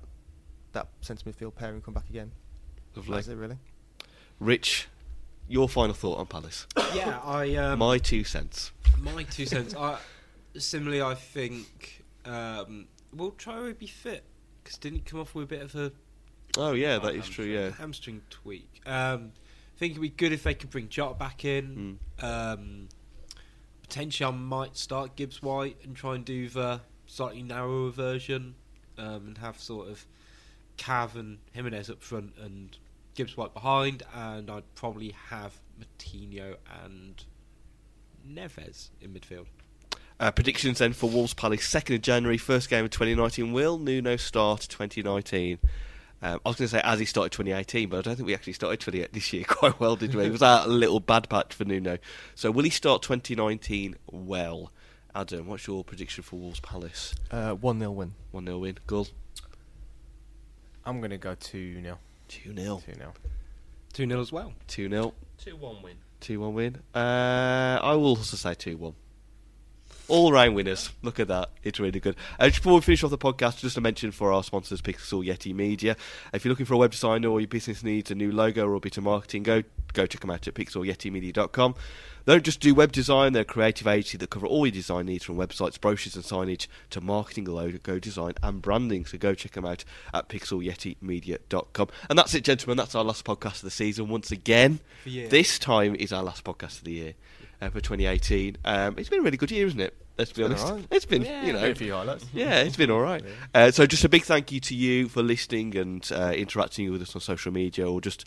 that centre midfield pairing come back again. Lovely. That's it, really. Rich, your final thought on Palace? Yeah, I um, My two cents. my two cents. I, similarly, I think um, will try Traore be fit? Because didn't he come off with a bit of a Oh yeah, that is true. Yeah. hamstring tweak. Um, I think it'd be good if they could bring Jota back in. Hmm. Um, potentially, I might start Gibbs White and try and do the slightly narrower version, um, and have sort of Cav and Jimenez up front and Gibbs White behind, and I'd probably have Moutinho and Neves in midfield. Uh, predictions then for Wolves Palace, 2nd of January, first game of 2019. Will Nuno start 2019? Um, I was going to say as he started 2018, but I don't think we actually started 20 this year quite well, did we? It was that a little bad patch for Nuno. So will he start 2019 well? Adam, what's your prediction for Wolves Palace? Uh, one 0 win. 1 0 win. Gull? I'm going to go 2 0. 2 0. 2 0. 2 0 as well. 2 0. 2 1 win. 2 1 win. Uh, I will also say 2 1. All round winners. Look at that. It's really good. Uh, just before we finish off the podcast, just a mention for our sponsors, Pixel Yeti Media. If you're looking for a web designer or your business needs a new logo or a bit of marketing, go go check them out at pixelyetimedia.com. They don't just do web design, they're a creative agency that cover all your design needs from websites, brochures and signage to marketing, logo go design and branding. So go check them out at pixelyetimedia.com. And that's it, gentlemen. That's our last podcast of the season. Once again, this time is our last podcast of the year uh, for 2018. Um, it's been a really good year, isn't it? Let's be honest. alright. It's been, Yeah. you know, A few highlights. yeah, it's been all right. Uh, so, just a big thank you to you for listening and uh, interacting with us on social media or just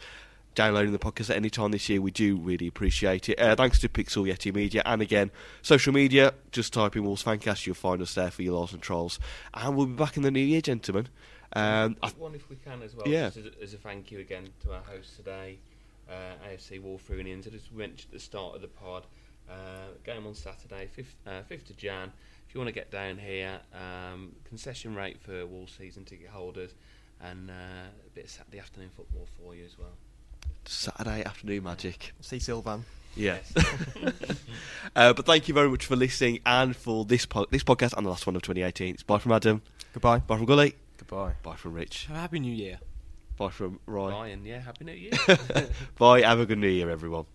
downloading the podcast at any time this year. We do really appreciate it. Uh, thanks to Pixel Yeti Media and again, social media. Just type in Wolves Fancast, you'll find us there for your laws and trolls. And we'll be back in the new year, gentlemen. Um, I, One if we can as well. Yeah. Just as, a, as a thank you again to our host today, uh, AFC Wolverhampton. As we mentioned at the start of the pod, uh, game on Saturday, 5th, uh, 5th of Jan. If you want to get down here, um, concession rate for Wolves season ticket holders, and uh, a bit of Saturday afternoon football for you as well. Saturday afternoon magic. See Sylvan. Yeah. uh, but thank you very much for listening and for this po- this podcast and the last one of 2018. It's bye from Adam. Goodbye. Bye from Gully. Goodbye. Bye from Rich. Have a happy new year. Bye from Ryan. Ryan, yeah, happy New Year. Bye. Have a good New Year, everyone.